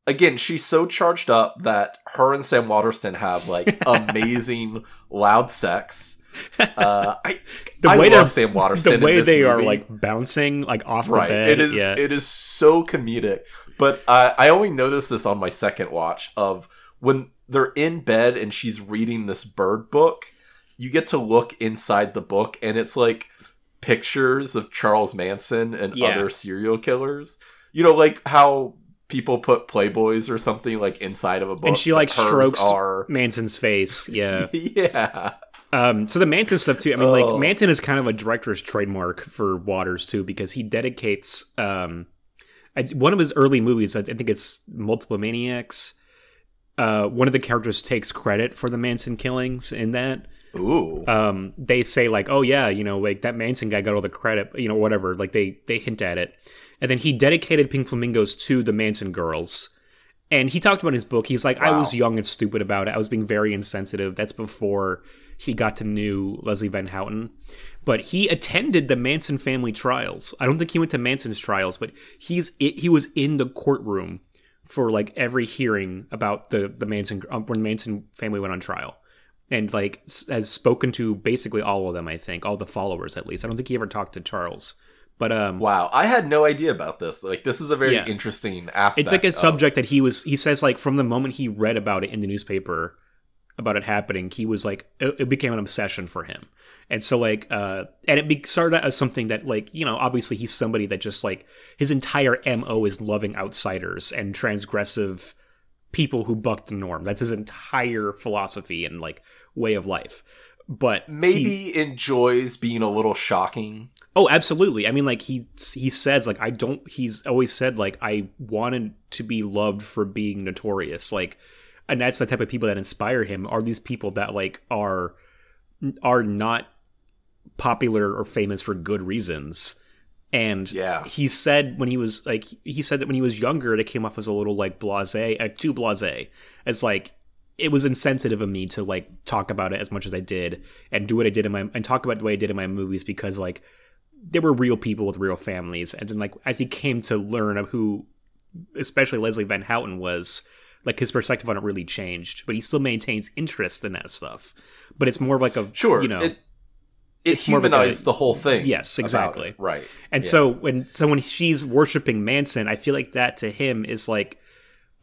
again, she's so charged up that her and Sam Waterston have like amazing loud sex. Uh, I, The I way love they're- Sam Waterston. the in way this they are like bouncing like off the right, bed. it is yeah. it is so comedic. But uh, I only noticed this on my second watch of when they're in bed and she's reading this bird book. You get to look inside the book, and it's like pictures of Charles Manson and Yeah. other serial killers. You know, like how people put Playboys or something like inside of a book. and she like strokes Are Manson's face. Yeah. yeah. Um, so the Manson stuff too. I mean, Oh. like Manson is kind of a director's trademark for Waters too, because he dedicates um, I- one of his early movies. I I think it's Multiple Maniacs. Uh, one of the characters takes credit for the Manson killings in that. Ooh. Um, they say like, "Oh yeah, you know, like that Manson guy got all the credit," you know, whatever. Like they they hint at it, and then he dedicated Pink Flamingos to the Manson girls. And he talked about his book. He's like, I was young and stupid about it. I was being very insensitive. That's before he got to know Leslie Van Houten. But he attended the Manson family trials. I don't think he went to Manson's trials, but he's it, he was in the courtroom for like every hearing about the the Manson um, when Manson family went on trial, and like s- has spoken to basically all of them. I think all the followers at least. I don't think he ever talked to Charles, but um, wow. I had no idea about this. Like this is a very Yeah. interesting aspect. it's like a of- subject that he was he says like from the moment he read about it in the newspaper about it happening he was like it, it became an obsession for him and so like uh and it be, started out as something that like you know obviously he's somebody that just like his entire mo is loving outsiders and transgressive people who buck the norm that's his entire philosophy and like way of life but he- maybe enjoys being a little shocking. Oh, absolutely. I mean, like he he says, like I don't. He's always said, like I wanted to be loved for being notorious, like, and that's the type of people that inspire him. Are these people that like are are not popular or famous for good reasons? And Yeah. he said when he was like he said that when he was younger, it came off as a little like blasé, uh, too blasé. It's like it was insensitive of me to like talk about it as much as I did and do what I did in my and talk about the way I did in my movies because like there were real people with real families and then like as he came to learn of who especially Leslie Van Houten was like his perspective on it really changed but he still maintains interest in that stuff but it's more of like a Sure. you know it, it it's more of like humanized a- the whole thing. Yes, exactly. it. Right. and Yeah. so when so when she's worshiping Manson, I feel like that to him is like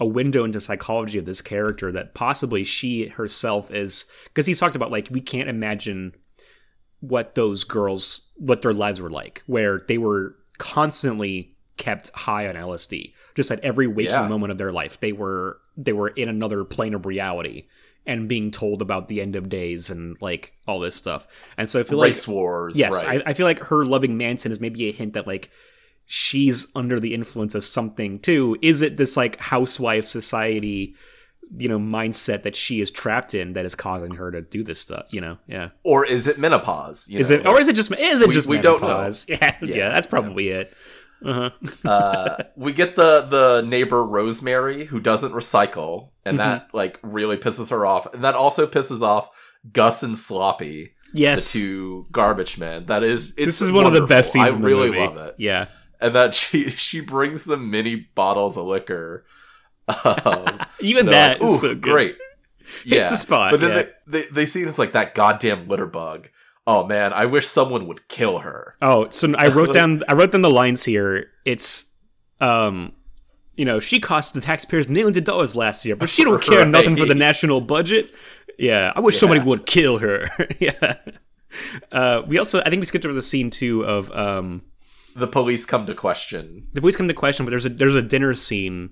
a window into psychology of this character that possibly she herself is because he's talked about like we can't imagine what those girls what their lives were like where they were constantly kept high on LSD just at every waking Yeah. moment of their life they were they were in another plane of reality and being told about the end of days and like all this stuff and so I feel like race wars. Yes, right. I, I feel like her loving Manson is maybe a hint that like she's under the influence of something too. Is it this like housewife society, you know, mindset that she is trapped in that is causing her to do this stuff? You know, yeah. or is it menopause? You Is know, it or is it just is it we- just we don't know. Yeah, yeah, Yeah, that's probably it. Uh-huh. uh, we get the the neighbor Rosemary who doesn't recycle, and Mm-hmm. that like really pisses her off, and that also pisses off Gus and Sloppy, Yes, the two garbage men. That is, it's this is one of the best wonderful. scenes I in the really movie. love it, Yeah, and that she she brings them mini bottles of liquor. Um, even that like, is "Ooh, so good. great. Hits the spot, But then yeah. they, they they see it's like that goddamn litter bug. Oh man, I wish someone would kill her. Oh, so I wrote down I wrote down the lines here. It's um you know, she cost the taxpayers millions of dollars last year, but she don't care Right. nothing for the national budget. Yeah, I wish somebody would kill her. yeah. Uh, we also, I think we skipped over the scene too of um, The police come to question. the police come to question, but there's a there's a dinner scene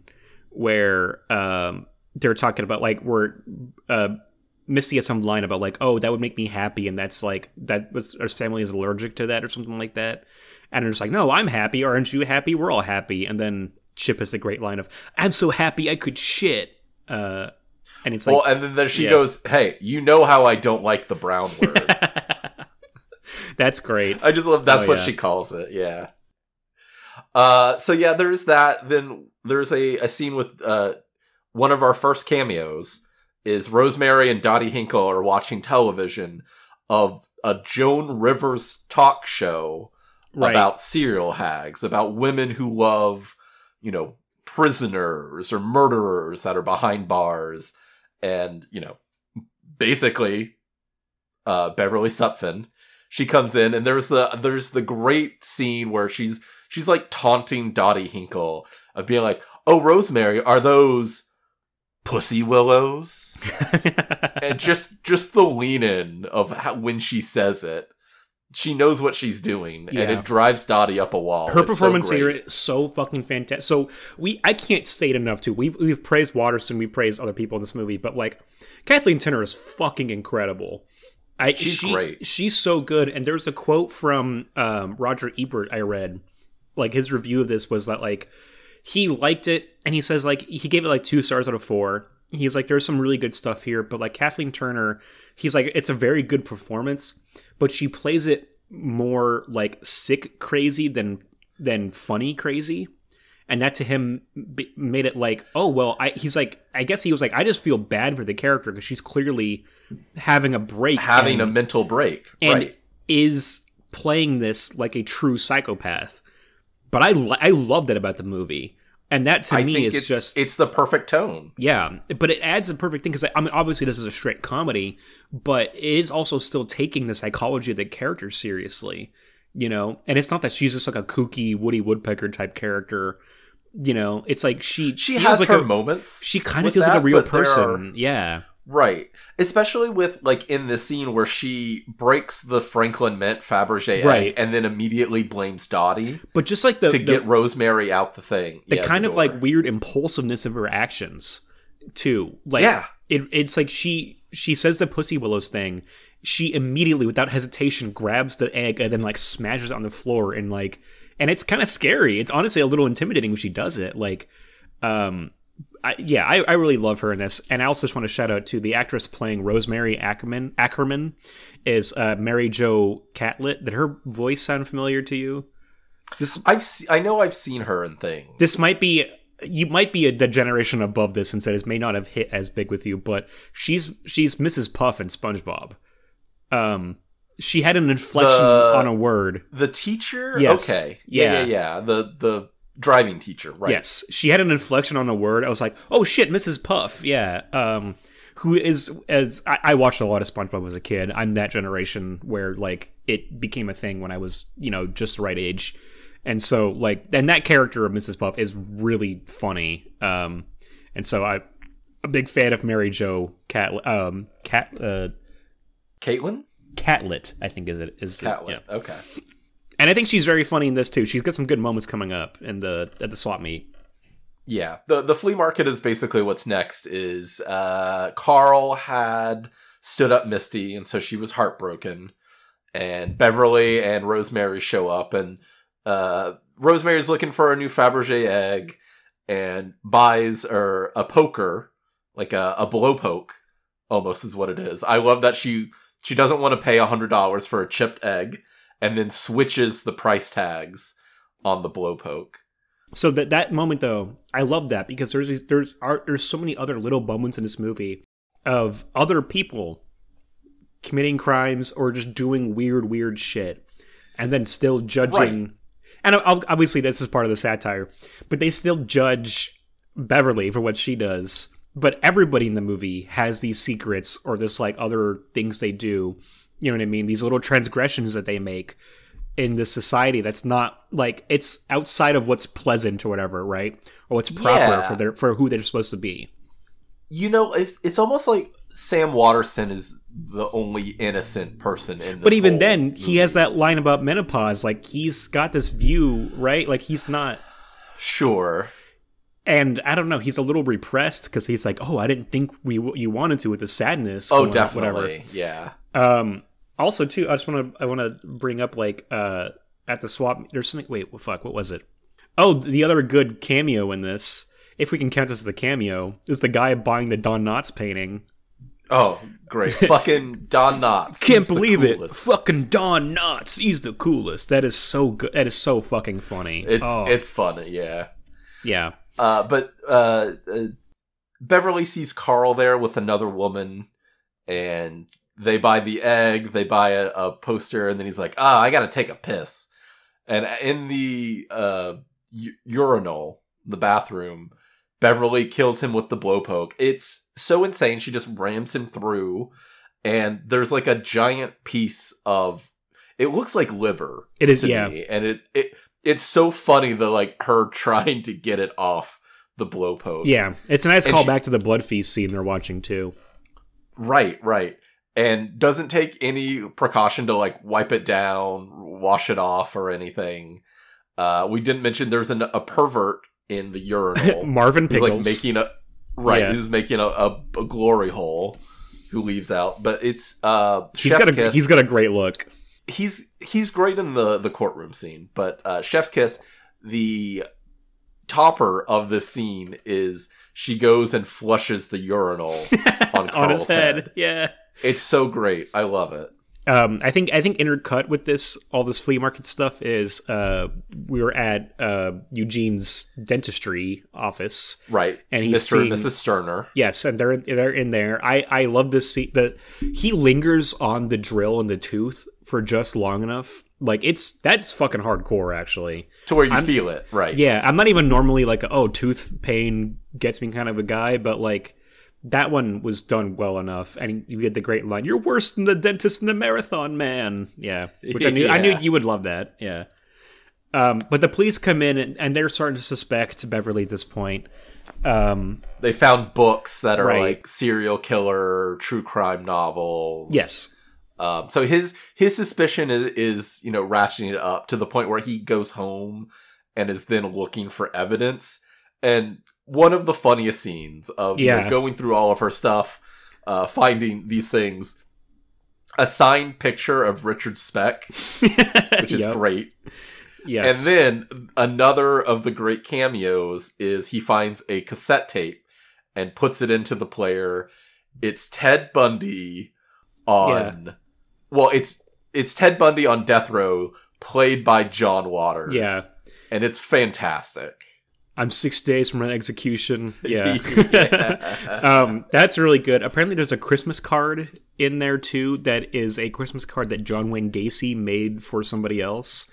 where um, they're talking about like where uh, Misty has some line about like, oh, that would make me happy, and that's like that was our family is allergic to that or something like that, and they're just like, no, I'm happy. Aren't you happy? We're all happy, and then Chip has the great line of, I'm so happy I could shit. Uh, and it's like, well, and then there she yeah. goes, "Hey, you know how I don't like the brown word." that's great. I just love that's Oh, what yeah. she calls it. Yeah. Uh, so yeah, there's that. Then there's a, a scene with uh one of our first cameos is Rosemary and Dottie Hinkle are watching television of a Joan Rivers talk show Right. about serial hags, about women who love, you know, prisoners or murderers that are behind bars, and you know, basically, uh, Beverly Sutphin. She comes in, and there's the there's the great scene where she's she's like taunting Dottie Hinkle of being like, "Oh, Rosemary, are those pussy willows?" and just just the lean in of how, when she says it she knows what she's doing, and it drives Dottie up a wall. her It's performance great. here is so fucking fantastic. So we, I can't state enough too. We've we've praised Waterston, we praise other people in this movie, but like Kathleen Turner is fucking incredible. I, She's she- great. She's so good. And there's a quote from um, Roger Ebert I read. Like his review of this was that like he liked it, and he says like he gave it like two stars out of four. He's like, there's some really good stuff here, but like Kathleen Turner, he's like, it's a very good performance, but she plays it more like sick crazy than than funny crazy and that to him b- made it like oh well i he's like i guess he was like i just feel bad for the character because she's clearly having a break having and, a mental break, and right? is playing this like a true psychopath but i i love that about the movie and that to I me is it's just it's the perfect tone. yeah, but it adds a perfect thing because I mean, obviously this is a straight comedy, but it is also still taking the psychology of the character seriously, you know. And it's not that she's just like a kooky Woody Woodpecker type character, you know. It's like she She feels has like her a, moments. she kind of feels like a real person, are- yeah. Right. Especially with like in the scene where she breaks the Franklin Mint Fabergé egg and then immediately blames Dottie But just like the to the, get Rosemary out the thing. the Yeah, kind of like weird impulsiveness of her actions too like Yeah. it, it's like she she says the pussy willows thing she immediately without hesitation grabs the egg and then like smashes it on the floor and like and it's kind of scary it's honestly a little intimidating when she does it like um I, yeah, I, I really love her in this, and I also just want to shout out to the actress playing Rosemary Ackerman. Ackerman is uh, Mary Jo Catlett. Did her voice sound familiar to you? This I've se- I know I've seen her in things. this might be you might be a the generation above this and said this may not have hit as big with you, but she's she's Mrs. Puff in SpongeBob. Um, she had an inflection The- on a word. The teacher? Yes. Okay. Yeah, Yeah. yeah, yeah. The the driving teacher, right. Yes, she had an inflection on a word. I was like, oh shit, Mrs. Puff. Yeah. Um, who is as I, I watched a lot of SpongeBob as a kid. I'm that generation where like it became a thing when I was you know just the right age, and so like and that character of Mrs. Puff is really funny. Um, and so I. A big fan of Mary Jo Cat um Cat uh Caitlin? Catlet I think is it is it- yeah. Okay. And I think she's very funny in this too. She's got some good moments coming up in the at the swap meet. Yeah. The the flea market is basically what's next is uh Carl had stood up Misty and so she was heartbroken and Beverly and Rosemary show up and uh Rosemary's looking for a new Fabergé egg and buys her a poker, like a, a blow poke, almost is what it is. I love that she she doesn't want to pay a hundred dollars for a chipped egg and then switches the price tags on the blow poke. So that that moment though, I love that because there's there's are there's so many other little moments in this movie of other people committing crimes or just doing weird weird shit, and then still judging. And obviously, this is part of the satire, but they still judge Beverly for what she does. But everybody in the movie has these secrets or this like other things they do. You know what I mean? These little transgressions that they make in this society that's not like it's outside of what's pleasant or whatever, right? Or what's proper Yeah. for their for who they're supposed to be. You know, it's, it's almost like Sam Waterston is the only innocent person in this. But even then, he has that line about menopause. Like he's got this view, right? Like he's not. Sure. And I don't know. He's a little repressed because he's like, "Oh, I didn't think we you wanted to with the sadness." Oh, definitely. Yeah. Um. Also, too, I just want to I want to bring up like uh at the swap. There's something. Wait, well, fuck. What was it? Oh, the other good cameo in this, if we can count this as the cameo, is the guy buying the Don Knotts painting. Oh, great. Fucking Don Knotts. Can't believe it. Fucking Don Knotts. He's the coolest. That is so good. That is so fucking funny. It's oh, it's funny, Yeah. yeah. Uh, but uh, uh, Beverly sees Carl there with another woman, and they buy the egg. They buy a, a poster, and then he's like, "Ah, I gotta take a piss." And in the uh, u- urinal, the bathroom, Beverly kills him with the blowpoke. It's so insane. She just rams him through, and there's like a giant piece of. It looks like liver. It is- to yeah. me, and it it it's so funny that like her trying to get it off the blowpoke. Yeah. It's a nice And call she- back to the blood feast scene they're watching too. Right, right. And doesn't take any precaution to like wipe it down, wash it off, or anything. Uh, we didn't mention there's an, a pervert in the urinal. Marvin He's Pickles. like making a right. Yeah. He was making a, a, a glory hole. Who leaves out? But it's uh, he's Chef's got a Kiss. he's got a great look. he's he's great in the the courtroom scene. But uh, Chef's Kiss, the topper of this scene is she goes and flushes the urinal on, on his Carl's head. Yeah. It's so great. I love it. Um, I think I think intercut with this all this flea market stuff is uh, we were at uh, Eugene's dentistry office. Right. And he's Mr. and Mrs. Sterner. Yes, and they're they're in there. I I love this scene. The he lingers on the drill and the tooth for just long enough. Like it's that's fucking hardcore, actually. To where you feel it. Right. Yeah, I'm not even normally like a, oh tooth pain gets me kind of a guy, but like that one was done well enough, and you get the great line: "You're worse than the dentist in the marathon, man." Yeah, which I knew I knew you would love that. Yeah. Um, but the police come in and, and they're starting to suspect Beverly at this point. Um, They found books that are Right. like serial killer, true crime novels. yes, Um, so his his suspicion is, is you know ratcheting it up to the point where he goes home and is then looking for evidence. And one of the funniest scenes of you know, going through all of her stuff, uh, finding these things, a signed picture of Richard Speck, which is Yep. great. Yes. And then another of the great cameos is he finds a cassette tape and puts it into the player. It's Ted Bundy on well, it's it's Ted Bundy on death row played by John Waters. Yeah. And it's fantastic. I'm six days from an execution. Yeah. Yeah. um, that's really good. Apparently, there's a Christmas card in there too that is a Christmas card that John Wayne Gacy made for somebody else.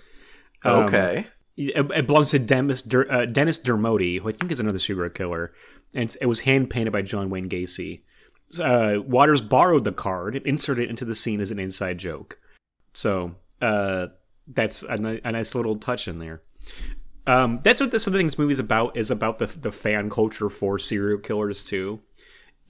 Um, okay. It, it belongs to Dennis, Der, uh, Dennis Dermody, who I think is another serial killer, and it was hand painted by John Wayne Gacy. Uh, Waters borrowed the card and inserted it into the scene as an inside joke. So uh, that's a, a nice little touch in there. Um, that's what this, some of the things this movie's about is about the the fan culture for serial killers too,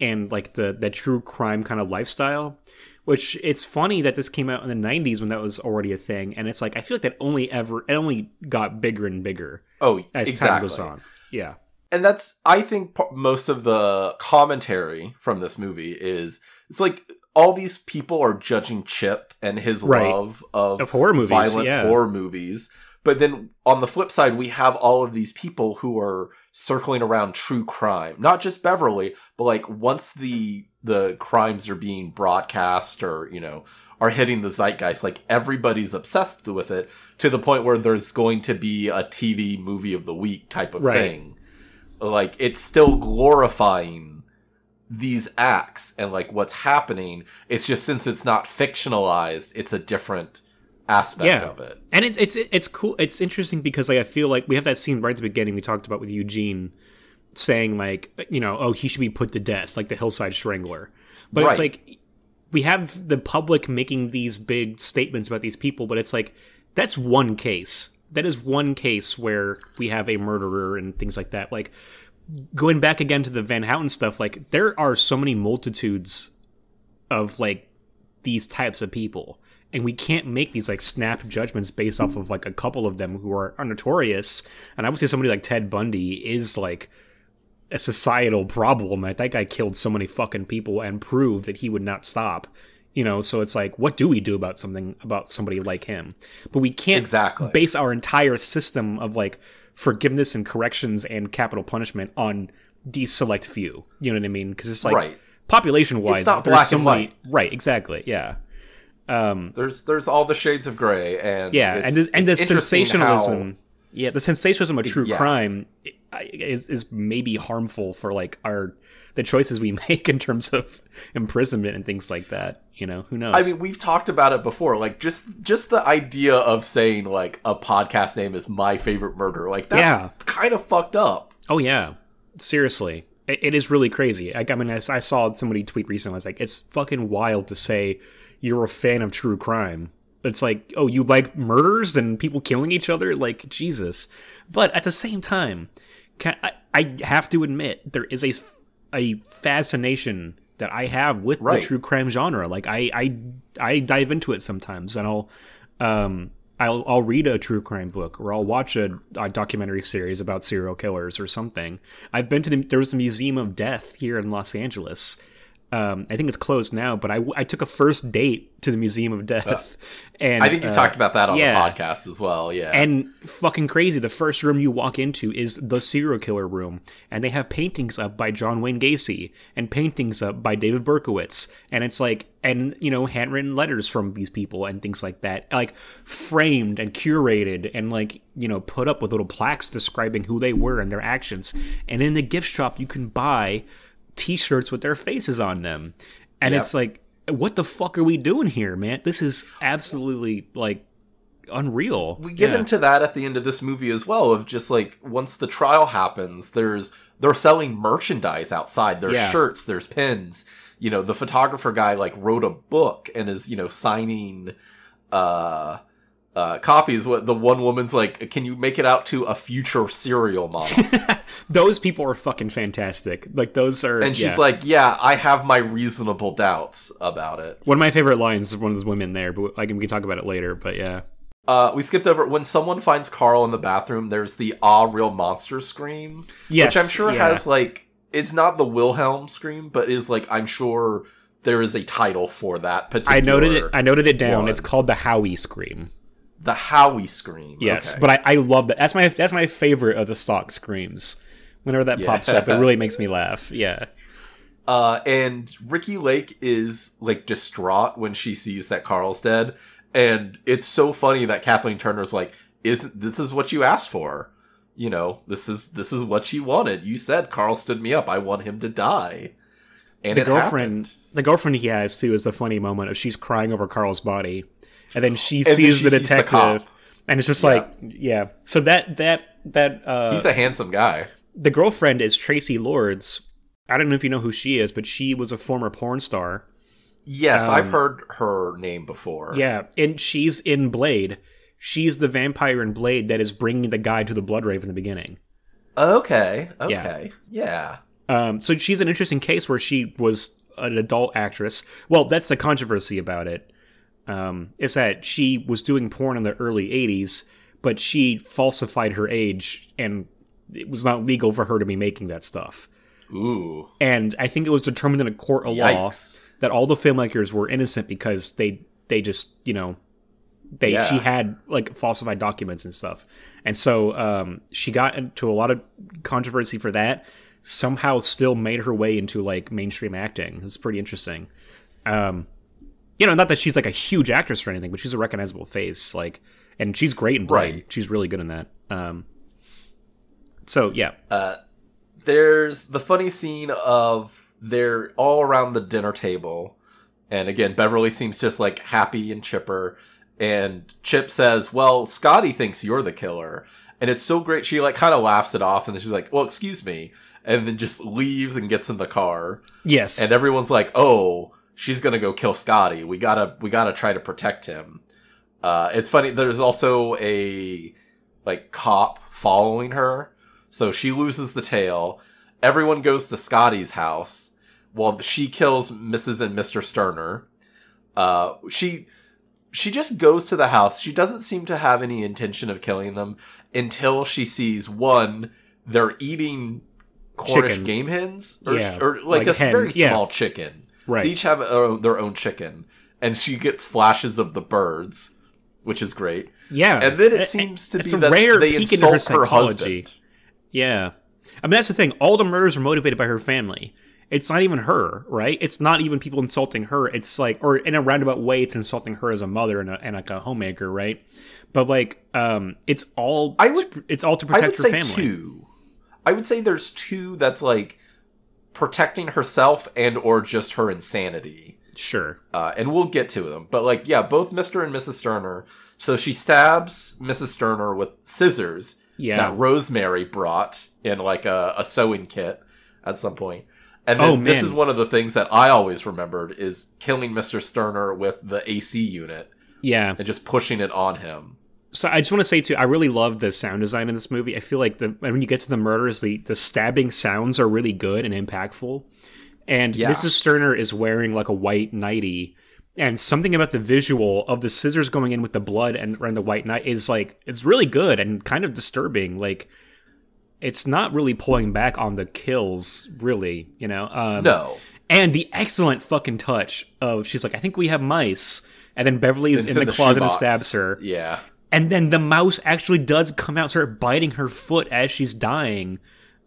and like the the true crime kind of lifestyle. Which it's funny that this came out in the '90s when that was already a thing, and it's like I feel like that only ever it only got bigger and bigger Oh, as exactly. time goes on. Yeah, and that's i think most of the commentary from this movie is it's like all these people are judging chip and his Right. love of, Of horror movies, violent yeah. horror movies but then on the flip side we have all of these people who are circling around true crime not just beverly but like once the the crimes are being broadcast or you know are hitting the zeitgeist like everybody's obsessed with it to the point where there's going to be a tv movie of the week type of Right. thing like it's still glorifying these acts and like what's happening it's just since it's not fictionalized it's a different aspect Yeah. of it and it's it's it's cool. It's interesting because like I feel like we have that scene right at the beginning we talked about with Eugene saying like you know oh he should be put to death like the hillside strangler, but it's like we have the public making these big statements about these people, but it's like that's one case. That is one case where we have a murderer and things like that. Like going back again to the Van Houten stuff, like there are so many multitudes of like these types of people and we can't make these like snap judgments based off of like a couple of them who are, are notorious. And i would say somebody like ted bundy is like a societal problem. That guy killed so many fucking people and proved that he would not stop you know? So it's like what do we do about something about somebody like him? But we can't Exactly. base our entire system of like forgiveness and corrections and capital punishment on these select few. You know what i mean? Because it's like Right. population wise It's not there's black so and many white. right exactly. Yeah Um, there's there's all the shades of gray and yeah and the, and the sensationalism how- yeah the sensationalism of true Yeah. crime is is maybe harmful for like our the choices we make in terms of imprisonment and things like that you know who knows I mean, we've talked about it before. Like, just just the idea of saying like a podcast name is my favorite murder. Like, that's Yeah. kind of fucked up. oh yeah seriously it, it is really crazy like, i mean I, I saw somebody tweet recently it's like it's fucking wild to say you're a fan of true crime it's like oh you like murders and people killing each other like jesus but at the same time can, I, I have to admit there is a, a fascination that I have with Right. the true crime genre. Like I I I dive into it sometimes, and I'll um I'll I'll read a true crime book or I'll watch a, a documentary series about serial killers or something. I've been to the, there was a Museum of Death here in Los Angeles. Um, I think it's closed now, but I, I took a first date to the Museum of Death, and I think you uh, talked about that on yeah. the podcast as well. Yeah. and fucking crazy. The first room you walk into is the serial killer room, and they have paintings up by John Wayne Gacy and paintings up by David Berkowitz, and it's like, and you know, handwritten letters from these people and things like that, like framed and curated and like you know, put up with little plaques describing who they were and their actions. And in the gift shop, you can buy T-shirts with their faces on them, and Yep. it's like. What the fuck are we doing here, man? This is absolutely like unreal. we get Yeah. into that at the end of this movie as well of just like once the trial happens there's they're selling merchandise outside there's Yeah. shirts there's pins you know the photographer guy like wrote a book and is you know signing uh uh copies what the one woman's like can you make it out to a future serial model those people are fucking fantastic. Like those are. and she's yeah. like yeah i have my reasonable doubts about it one of my favorite lines is one of those women there, but I can we can talk about it later. But yeah, uh we skipped over when someone finds carl in the bathroom there's the ah real monster scream yes, which I'm sure yeah. has like it's not the Wilhelm scream, but is like I'm sure there is a title for that particular. I noted it. I noted it down. one. It's called the Howie scream. The Howie scream. Yes, okay. but I, I love that. That's my that's my favorite of the stock screams. Whenever that Yeah. pops up, it really makes me laugh. Yeah, uh, and Ricki Lake is like distraught when she sees that Carl's dead, and it's so funny that Kathleen Turner's like, "Isn't this is what you asked for? You know, this is this is what you wanted. You said Carl stood me up. I want him to die." And the girlfriend, happened. the girlfriend he has too, is the funny moment of she's crying over Carl's body, and then she then sees she the sees the detective, cop. and it's just Yeah. like, yeah. So that that that uh, He's a handsome guy. the girlfriend is Traci Lords. I don't know if you know who she is, but she was a former porn star. Yes, I've Um, heard her name before. Yeah, and she's in Blade. She's the vampire in Blade that is bringing the guy to the blood rave in the beginning. Okay. Okay. Yeah. Um, so she's an interesting case where she was an adult actress. Well, that's the controversy about it. Um, is that she was doing porn in the early '80s, but she falsified her age, and it was not legal for her to be making that stuff. Ooh. And I think it was determined in a court of law that all the filmmakers were innocent because they they just you know they Yeah. she had like falsified documents and stuff and so um she got into a lot of controversy for that somehow still made her way into like mainstream acting it was pretty interesting um you know not that she's like a huge actress or anything but she's a recognizable face like and she's great in Blade. Right. she's really good in that um so yeah Uh, There's the funny scene of they're all around the dinner table. And again, Beverly seems just like happy and chipper. And Chip says, Well, Scotty thinks you're the killer. And it's so great. She like kind of laughs it off and then she's like, Well, excuse me. And then just leaves and gets in the car. yes and everyone's like, "Oh, she's gonna go kill Scotty. We gotta, we gotta try to protect him." Uh, it's funny. There's also a like cop following her, so she loses the tail. Everyone goes to Scotty's house while she kills Mrs. and Mr. Sterner. Uh, she she just goes to the house. She doesn't seem to have any intention of killing them until she sees one. They're eating Cornish Chicken. game hens, or, Yeah, or like, like a hen, very yeah. small chicken. Right. They each have their own, their own chicken, and she gets flashes of the birds, which is great. yeah And then it seems to it's be a that rare they peek her insult her psychology. husband. Yeah. I mean, that's the thing. All the murders are motivated by her family. It's not even her, right? It's not even people insulting her. It's like, or in a roundabout way, it's insulting her as a mother and, a, and like a homemaker, right? But like, um, it's all I would- it's all to I would protect her say family. two. I would say there's two that's like protecting herself and or just her insanity. Sure. uh, and we'll get to them. But like, yeah, both Mister and Mrs. Sterner. So she stabs Mrs. Sterner with scissors Yeah. that Rosemary brought in like a, a sewing kit at some point. And then Oh, this is one of the things that I always remembered is killing Mr. Sterner with the AC unit Yeah. and just pushing it on him. So I just want to say too, I really love the sound design in this movie. I feel like the when you get to the murders, the the stabbing sounds are really good and impactful. and Yeah. Mrs. Sterner is wearing like a white nightie. And something about the visual of the scissors going in with the blood and, and the white night is like it's really good and kind of disturbing. Like it's not really pulling back on the kills, really, you know. Um, No. and the excellent fucking touch of she's like, I think we have mice, and then Beverly is in in the the closet and stabs her, Yeah. And then the mouse actually does come out, start biting her foot as she's dying.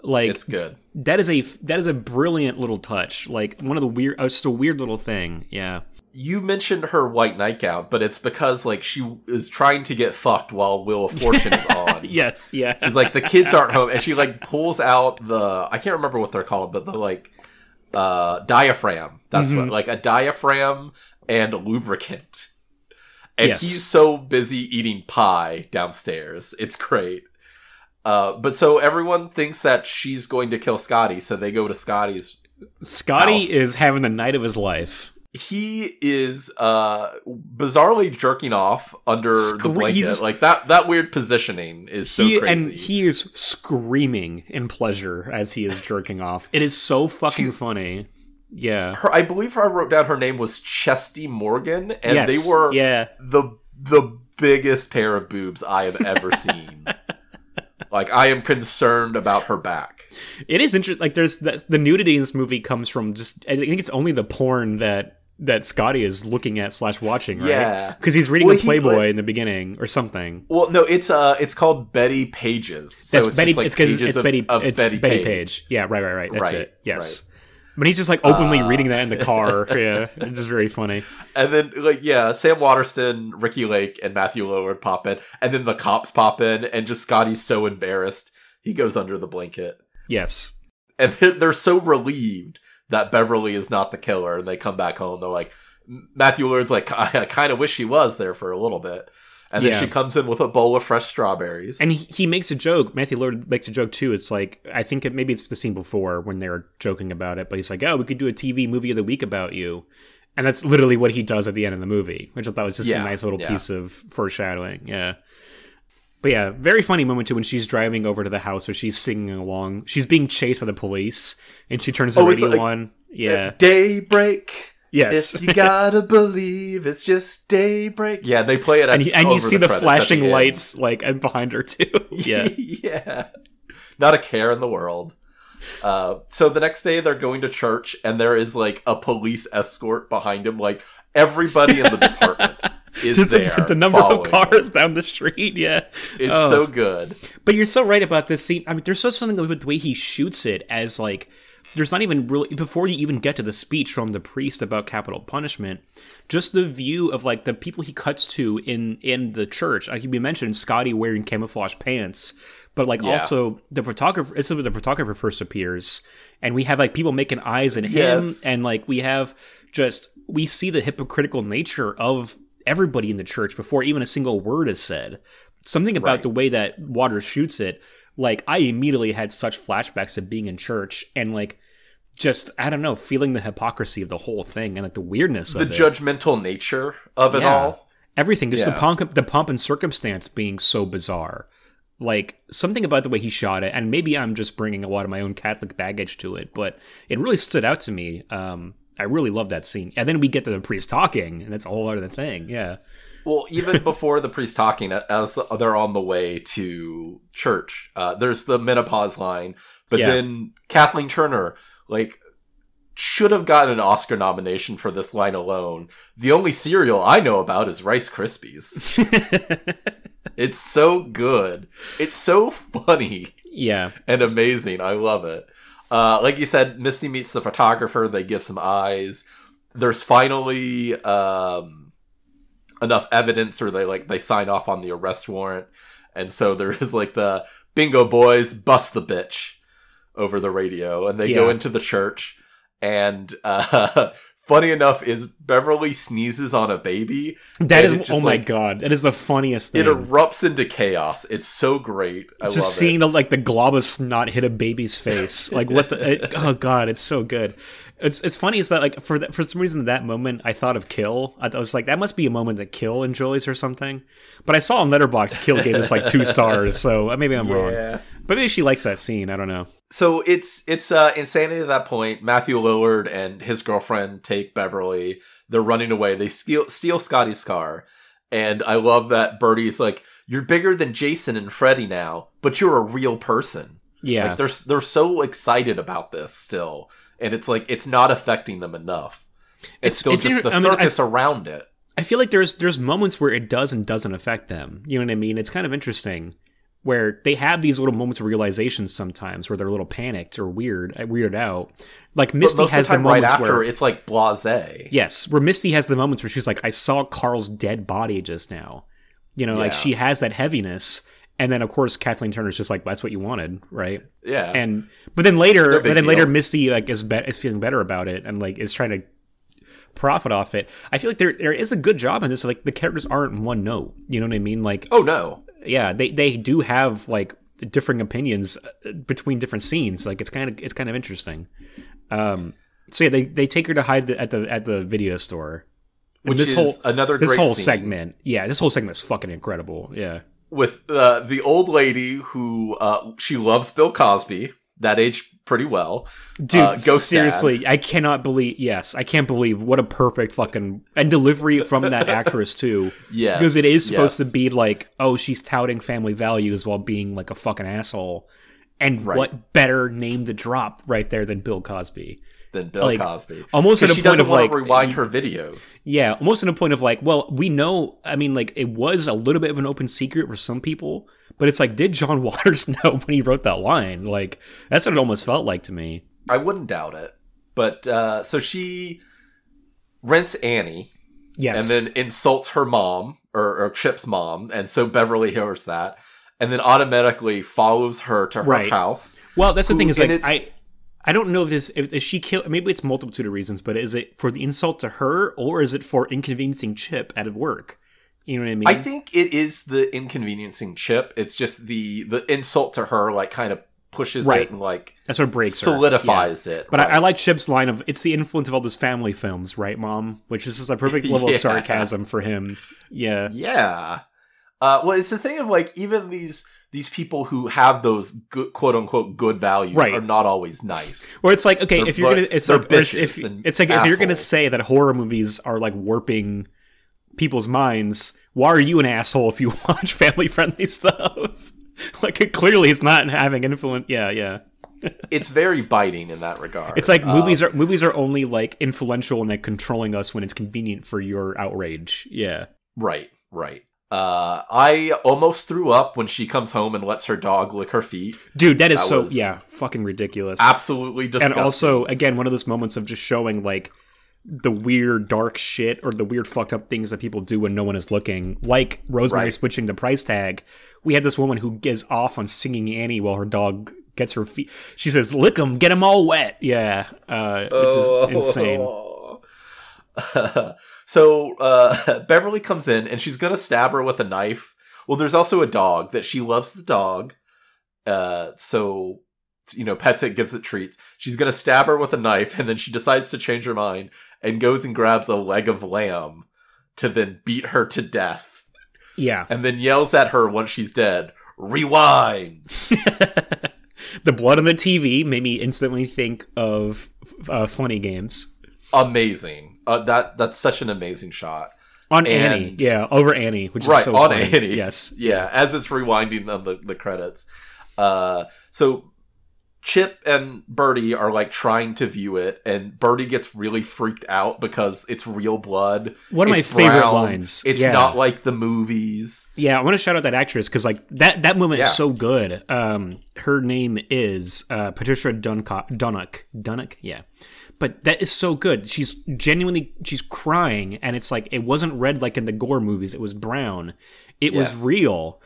Like It's good. that is a that is a brilliant little touch. Like one of the weird, uh, just a weird little thing. Yeah, You mentioned her white nightgown, but it's because like she is trying to get fucked while Wheel of Fortune is on. yes, yeah. She's like the kids aren't home, and she like pulls out the I can't remember what they're called, but the like uh diaphragm. That's Mm-hmm. what like a diaphragm and lubricant. And Yes. he's so busy eating pie downstairs. It's great. Uh, but so everyone thinks that she's going to kill Scotty, so they go to Scotty's. Scotty House. is having the night of his life. He is uh bizarrely jerking off under the blanket. Like that that weird positioning is so he, crazy. and he is screaming in pleasure as he is jerking off. It is so fucking funny. Yeah. her I believe I wrote down her name was Chesty Morgan, and yes. they were yeah. the the biggest pair of boobs I have ever seen. like I am concerned about her back. It is interesting. Like, there's the, the nudity in this movie comes from just. I think it's only the porn that that Scotty is looking at slash watching, right? Yeah. because he's reading Well, the he, Playboy like- in the beginning or something. Well, no, it's uh, it's called Betty Pages. So That's it's Betty. like it's because it's Betty. of it's Betty, Betty, Page. Page. Yeah, right, right, right. That's Right, it. Yes. But he's just like openly Uh, reading that in the car. yeah, it's just very funny. And then like yeah, Sam Waterston, Ricki Lake, and Matthew Lillard pop in, and then the cops pop in, and just Scotty's so embarrassed he goes under the blanket, Yes. and they're, they're so relieved that Beverly is not the killer, and they come back home. They're like, Matthew Lillard's like, I, I kind of wish he was there for a little bit, and then Yeah. she comes in with a bowl of fresh strawberries, And he, he makes a joke. Matthew Lillard makes a joke too. It's like I think it, maybe it's the scene before when they're joking about it, but he's like, "Oh, we could do a TV movie of the week about you," and that's literally what he does at the end of the movie, which I thought was just Yeah, a nice little yeah. piece of foreshadowing. Yeah. But yeah, very funny moment too when she's driving over to the house where she's singing along. She's being chased by the police, and she turns the Oh, radio like- on. Yeah. daybreak. Yes. If you gotta believe it's just daybreak. Yeah, they play it, at, and you, and you see the, credits at flashing the lights like and behind her too. Yeah. yeah. Not a care in the world. Uh, so the next day they're going to church and there is like a police escort behind him. Like everybody in the department is Just there. the, the number of following him. cars down the street. Yeah. It's Oh. so good. But you're so right about this scene. I mean, there's so something with the way he shoots it as like there's not even really before you even get to the speech from the priest about capital punishment. Just the view of like the people he cuts to in in the church. Like we mentioned, Scotty wearing camouflage pants, but like Yeah. also the photographer. This is where the photographer first appears, and we have like people making eyes at him, Yes. and like we have just we see the hypocritical nature of everybody in the church before even a single word is said. Something about Right. the way that water shoots it, like I immediately had such flashbacks of being in church and like just I don't know, feeling the hypocrisy of the whole thing and like the weirdness The of it. judgmental nature of it Yeah. all. Everything, just the Yeah. pomp, the pomp and circumstance being so bizarre. Like something about the way he shot it, and maybe I'm just bringing a lot of my own Catholic baggage to it, but it really stood out to me. Um, I really love that scene, and then we get to the priest talking, and that's a whole other thing. Yeah, Well, even before the priest talking, as they're on the way to church, uh, there's the menopause line. But Yeah. then Kathleen Turner, like, should have gotten an Oscar nomination for this line alone. The only cereal I know about is Rice Krispies. it's so good. It's so funny yeah, and amazing. I love it. Uh, like you said, Misty meets the photographer. They give some eyes. There's finally um, enough evidence, or they like they sign off on the arrest warrant, and so there is like the bingo boys bust the bitch over the radio, and they go into the church. And uh, funny enough, is Beverly sneezes on a baby. that is just, oh my like, god, that is the funniest thing. It erupts into chaos. It's so great. I just love seeing it. the like the glob of snot hit a baby's face like what the it- oh god it's so good it's it's funny is that like for that, for some reason that moment I thought of Kill I I was like that must be a moment that Kill enjoys or something but I saw on Letterboxd Kill gave us like two stars so uh, maybe I'm wrong but maybe she likes that scene I don't know so it's it's uh, insanity at that point. Matthew Lillard and his girlfriend take Beverly. They're running away. They steal steal Scotty's car, and I love that Birdie's like, "You're bigger than Jason and Freddy now, but you're a real person." Yeah. Like they're they're so excited about this still, and it's like it's not affecting them enough. It's, It's- still it's just the I mean, I- circus around it. I feel like there's there's moments where it does and doesn't affect them. You know what I mean? It's kind of interesting where they have these little moments of realization sometimes where they're a little panicked or weird, uh, weirded out. Like Misty has the the time, right moments after, where it's like blase. yes, where Misty has the moments where she's like, "I saw Carl's dead body just now." You know, like she has that heaviness, and then of course Kathleen Turner's just like, "That's what you wanted, right?" Yeah, And but then later, No but then later. Misty like is be- is feeling better about it and like is trying to profit off it. I feel like there there is a good job in this. Like the characters aren't one note. You know what I mean? Like oh no, yeah, they they do have like differing opinions uh, between different scenes. Like it's kind of it's kind of interesting. Um, so yeah, they they take her to hide the, at the at the video store. Which this is whole another this great whole scene segment, yeah, this whole segment is fucking incredible. Yeah, with uh, the old lady who uh, she loves Bill Cosby. That aged pretty well. dude, Uh, Dad. seriously, I cannot believe. Yes, I can't believe what a perfect fucking and delivery from that actress too. Yeah, because it is supposed yes. to be like, oh, she's touting family values while being like a fucking asshole. And Right. what better name to drop right there than Bill Cosby? than Bill like, Cosby. almost at a point of, like, rewind her videos. Yeah, almost in a point of like, well, we know. I mean, like it was a little bit of an open secret for some people, but it's like, did John Waters know when he wrote that line? Like that's what it almost felt like to me. I wouldn't doubt it. But uh, so she rents Annie Yes, and then insults her mom or, or Chip's mom, and so Beverly hears that, and then automatically follows her to her Right. house. Well, that's the Who- thing is like I I don't know if this if, if she killed maybe it's multitude of reasons, but is it for the insult to her or is it for inconveniencing Chip out of work? You know what I mean? I think it is the inconveniencing Chip. It's just the the insult to her, like kind of pushes Right. it and like that's what breaks her. Yeah. solidifies it. But right. I, I like Chip's line of "It's the influence of all those family films, right, Mom?" Which is just a perfect level Yeah. of sarcasm for him. Yeah, Yeah. Uh, well, it's the thing of like even these these people who have those good, quote unquote good values Right. are not always nice. Or it's like okay, They're if you're gonna, it's like if it's like if you're gonna say that horror movies are like warping people's minds, why are you an asshole if you watch family friendly stuff? like it clearly is not having influence. Yeah, yeah. It's very biting in that regard. It's like Um, movies are movies are only like influential and like controlling us when it's convenient for your outrage. Yeah. right, right. Uh, I almost threw up when she comes home and lets her dog lick her feet. Dude, that is That so yeah, fucking ridiculous. Absolutely disgusting. and also again one of those moments of just showing like the weird dark shit or the weird fucked up things that people do when no one is looking like rosemary Right. switching the price tag we had this woman who gets off on singing annie while her dog gets her feet she says lick them get them all wet yeah uh which Oh. is insane so uh, Beverly comes in and she's gonna stab her with a knife. Well, there's also a dog that she loves the dog. Uh, so you know, pets it, gives it treats. She's gonna stab her with a knife, and then she decides to change her mind and goes and grabs a leg of lamb to then beat her to death, yeah and then yells at her once she's dead. Rewind. the blood on the tv made me instantly think of uh, funny games Amazing. Uh, that that's such an amazing shot. on And- annie yeah over annie which is right so on funny. Annie. yes yeah. As it's rewinding on the the credits. Uh, so Chip and Birdie are like trying to view it, and Birdie gets really freaked out because it's real blood. One of my favorite brown. lines. It's Yeah. not like the movies. Yeah, I want to shout out that actress because like that that moment Yeah. is so good. Um, her name is uh, Patricia Duncock, Dunnock, Dunnock, yeah. But that is so good. She's genuinely she's crying, and it's like it wasn't red like in the gore movies. It was brown. It was real.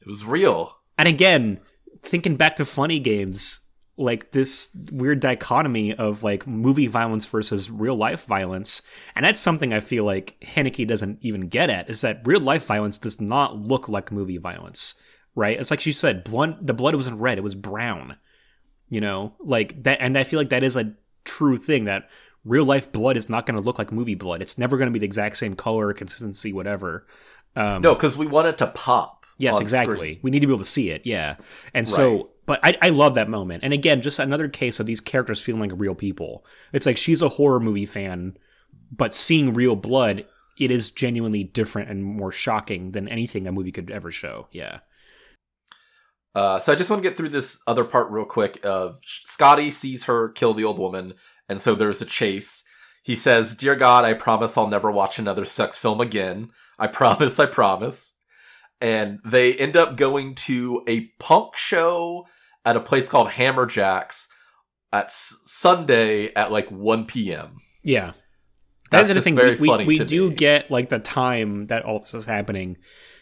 It was real. And again, thinking back to funny games, like this weird dichotomy of like movie violence versus real life violence. And that's something I feel like Haneke doesn't even get at is that real life violence does not look like movie violence, right? It's like she said, blood, the blood wasn't red, it was brown. You know, like that. And I feel like that is a true thing that real life blood is not going to look like movie blood. It's never going to be the exact same color, consistency, whatever. Um, No, because we want it to pop. Yes, exactly. screen. We need to be able to see it. Yeah, and so but I, I love that moment. And again, just another case of these characters feeling like real people. It's like she's a horror movie fan, but seeing real blood, it is genuinely different and more shocking than anything a movie could ever show. Yeah. Uh, so I just want to get through this other part real quick. Of Scotty sees her kill the old woman, and so there's a chase. He says, "Dear God, I promise I'll never watch another sex film again. I promise. I promise." And they end up going to a punk show at a place called Hammerjacks at S- Sunday at like 1 p.m. Yeah. That's That's the just thing. very we funny we to do me. get like the time that all this is happening,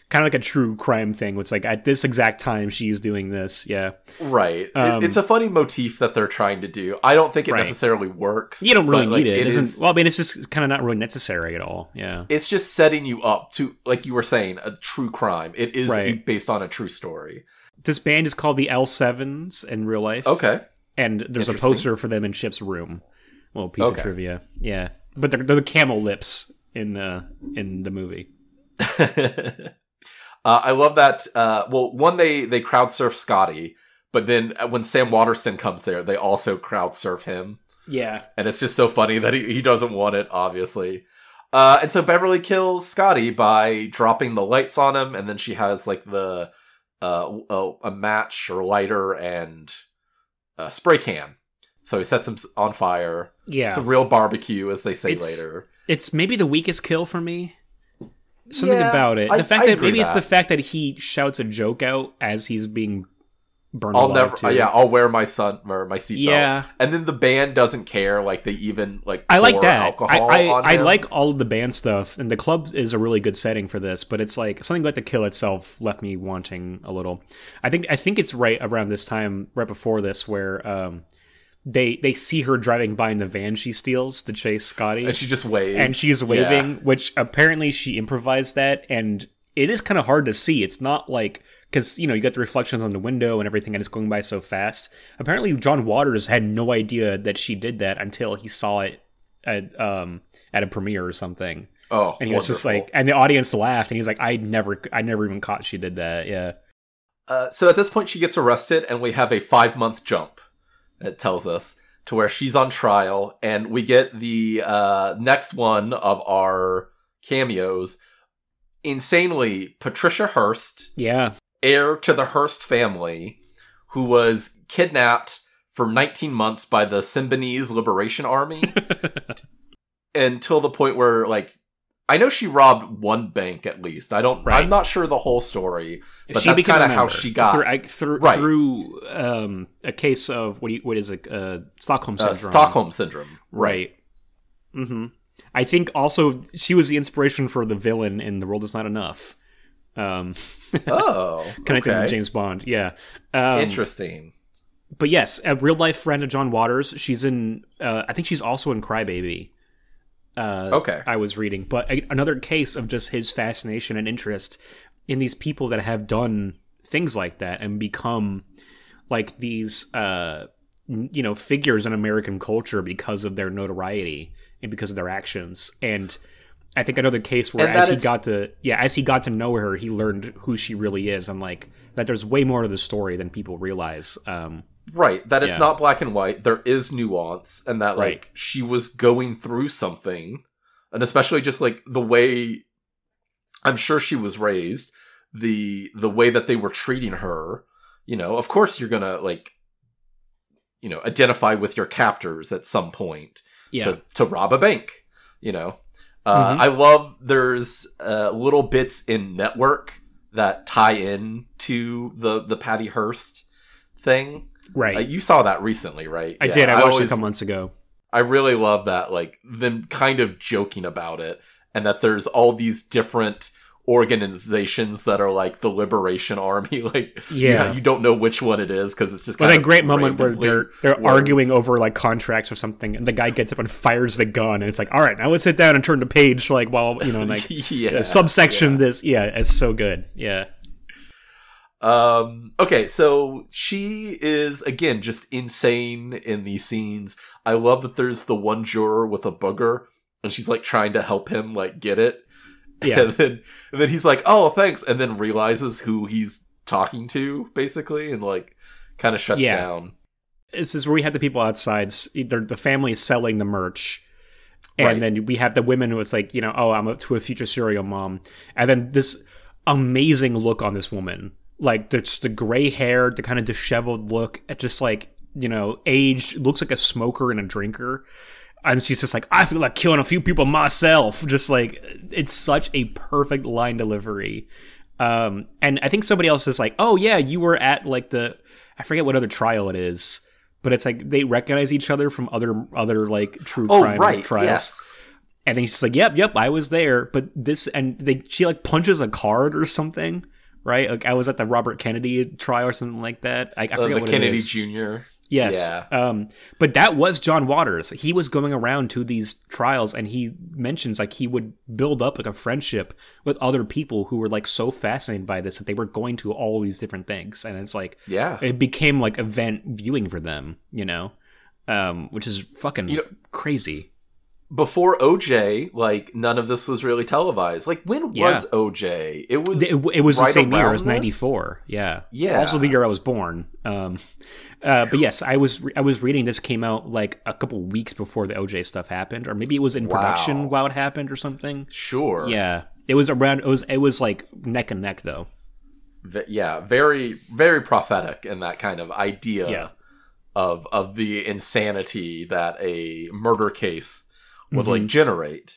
kind of like a true crime thing. It's like at this exact time she's doing this. Yeah, Right. It- Um, it's a funny motif that they're trying to do. I don't think it Right. necessarily works. you don't really but, like, need it. it Isn't is- well, I mean, it's just kind of not really necessary at all. Yeah, it's just setting you up to, like you were saying, a true crime. It is Right. based on a true story. This band is called the L Sevens in real life. Okay. and there's a poster for them in Chip's room. Little piece Okay. of trivia. Yeah, but they're, they're the camel lips in uh in the movie. uh, I love that. Uh, well, one they they crowd surf Scotty, but then when Sam Waterston comes there, they also crowd surf him, Yeah, and it's just so funny that he, he doesn't want it, obviously. Uh, and so Beverly kills Scotty by dropping the lights on him, and then she has like the uh, a, a match or lighter and a spray can. So he sets him on fire. yeah. It's a real barbecue, as they say It's- later. it's maybe the weakest kill for me. Something Yeah, about it. I- The fact I that maybe it's the fact that he shouts a joke out as he's being burned I'll never. too. yeah, I'll wear my sun or my seatbelt. Yeah. and then the band doesn't care. Like they even like. I like that. I, Alcohol I, I like all of the band stuff, and the club is a really good setting for this. But it's like something like the kill itself left me wanting a little. I think I think it's right around this time, right before this, where um, they they see her driving by in the van she steals to chase Scotty, and she just waves, and she's Yeah. waving, which apparently she improvised that, and it is kind of hard to see. It's not like because you know you got the reflections on the window and everything, and it's going by so fast. Apparently, John Waters had no idea that she did that until he saw it at um at a premiere or something, Oh, and he was just like, and the audience laughed, and he's like, I never, I never even caught she did that. Yeah, Uh, so at this point, she gets arrested, and we have a five month jump. It tells us to where she's on trial, and we get the uh, next one of our cameos. Insanely, Patricia Hearst, yeah, heir to the Hearst family, who was kidnapped for 19 months by the Symbionese Liberation Army until the point where, like, I know she robbed one bank at least. I don't. Right. I'm not sure the whole story, but she that's kind of how she got through, I, through, Right. through um, a case of what you, what is it? Uh, Stockholm uh, syndrome. Stockholm syndrome. Right. Mm-hmm. I think also she was the inspiration for the villain in The World Is Not Enough. Um, Oh, connected okay. to James Bond. Yeah. Um, Interesting. But yes, a real life friend of John Waters. She's in. Uh, I think she's also in Crybaby. Uh, Okay. I was reading, but a, another case of just his fascination and interest in these people that have done things like that and become like these, uh, you know, figures in American culture because of their notoriety and because of their actions. And I think another case where, And as he got to, yeah, as he got to know her, he learned who she really is, and like that. There's way more to the story than people realize. Um, Right. That it's Yeah. not black and white. There is nuance, and that like Right. she was going through something, and especially just like the way I'm sure she was raised, the the way that they were treating her. You know, of course you're gonna like, you know, identify with your captors at some point. yeah, to, to rob a bank. You know, uh, Mhm. I love there's uh, little bits in Network that tie in to the the Patty Hearst thing. right. Uh, you saw that recently, right? I Yeah, did. I watched it a couple months ago. I really love that, like them kind of joking about it, and that there's all these different organizations that are like the Liberation Army. Like, you Yeah. know, you don't know which one it is because it's just kind that of great moment where they're they're words. arguing over like contracts or something, and the guy gets up and fires the gun, and it's like, all right, now let's sit down and turn the page, like while you know, like yeah, uh, subsection yeah. this. Yeah, it's so good. Yeah, Um. Okay, so she is again just insane in these scenes. I love that there's the one juror with a booger, and she's like trying to help him like get it. yeah, And then, and then he's like, "Oh, thanks," and then realizes who he's talking to, basically, and like kind of shuts Yeah. down. this is where we have the people outside. the family is selling the merch, and Right. then we have the women who it's like, you know, oh, I'm up to a future serial mom, and then this amazing look on this woman, like the, just the gray hair, the kind of disheveled look, just like you know, aged, looks like a smoker and a drinker. And she's just like, I feel like killing a few people myself. Just like, it's such a perfect line delivery. Um, and I think somebody else is like, oh yeah, you were at like the, I forget what other trial it is, but it's like they recognize each other from other other like true Oh, crime right. trials. Yes. And then she's like, "Yep, yep, I was there." But this, and they, she like punches a card or something, right? Like I was at the Robert Kennedy trial or something like that. I, I Uh, forget the what Kennedy it is. Jr. Yes. Yeah. Um, but that was John Waters. He was going around to these trials and he mentions like he would build up like a friendship with other people who were like so fascinated by this that they were going to all these different things. And it's like Yeah. it became like event viewing for them, you know? Um, which is fucking You know- crazy. Before OJ, like none of this was really televised. Like when Yeah. was OJ? It was. It, it was the same year. It around was ninety four. Yeah, Yeah. Also the year I was born. Um, uh, but yes, I was I was reading this came out like a couple weeks before the OJ stuff happened, or maybe it was in production Wow. while it happened or something. Sure. Yeah, it was around. It was it was like neck and neck though. V- yeah. Very, very prophetic in that kind of idea Yeah. of of the insanity that a murder case would Mm-hmm. like generate.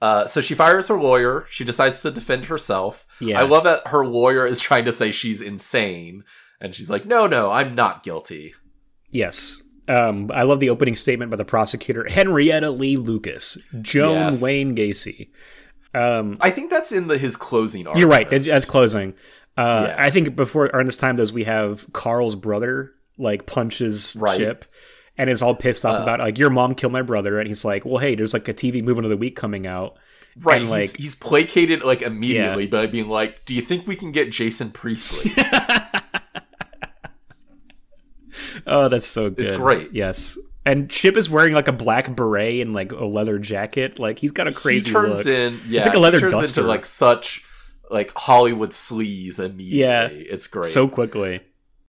Uh, so she fires her lawyer. She decides to defend herself. Yeah. I love that her lawyer is trying to say she's insane, and she's like, "No, no, I'm not guilty." Yes. Um, I love the opening statement by the prosecutor Henrietta Lee Lucas, Joan Yes. Wayne Gacy. Um, I think that's in the his closing. argument. You're right. That's closing. Uh, Yeah. I think before around this time, those we have Carl's brother like punches Right. Chip, and is all pissed off Uh, about like your mom killed my brother, and he's like, well, hey, there's like a TV movement of the week coming out. Right, and, he's, like- he's placated like immediately by being like, "Do you think we can get Jason Priestley?" Oh, that's so good. It's great. Yes. And Chip is wearing like a black beret and like a leather jacket. Like he's got a crazy he turns look. in, yeah, like a leather he turns duster. into like such like Hollywood sleaze immediately. Yeah. it's great. so quickly.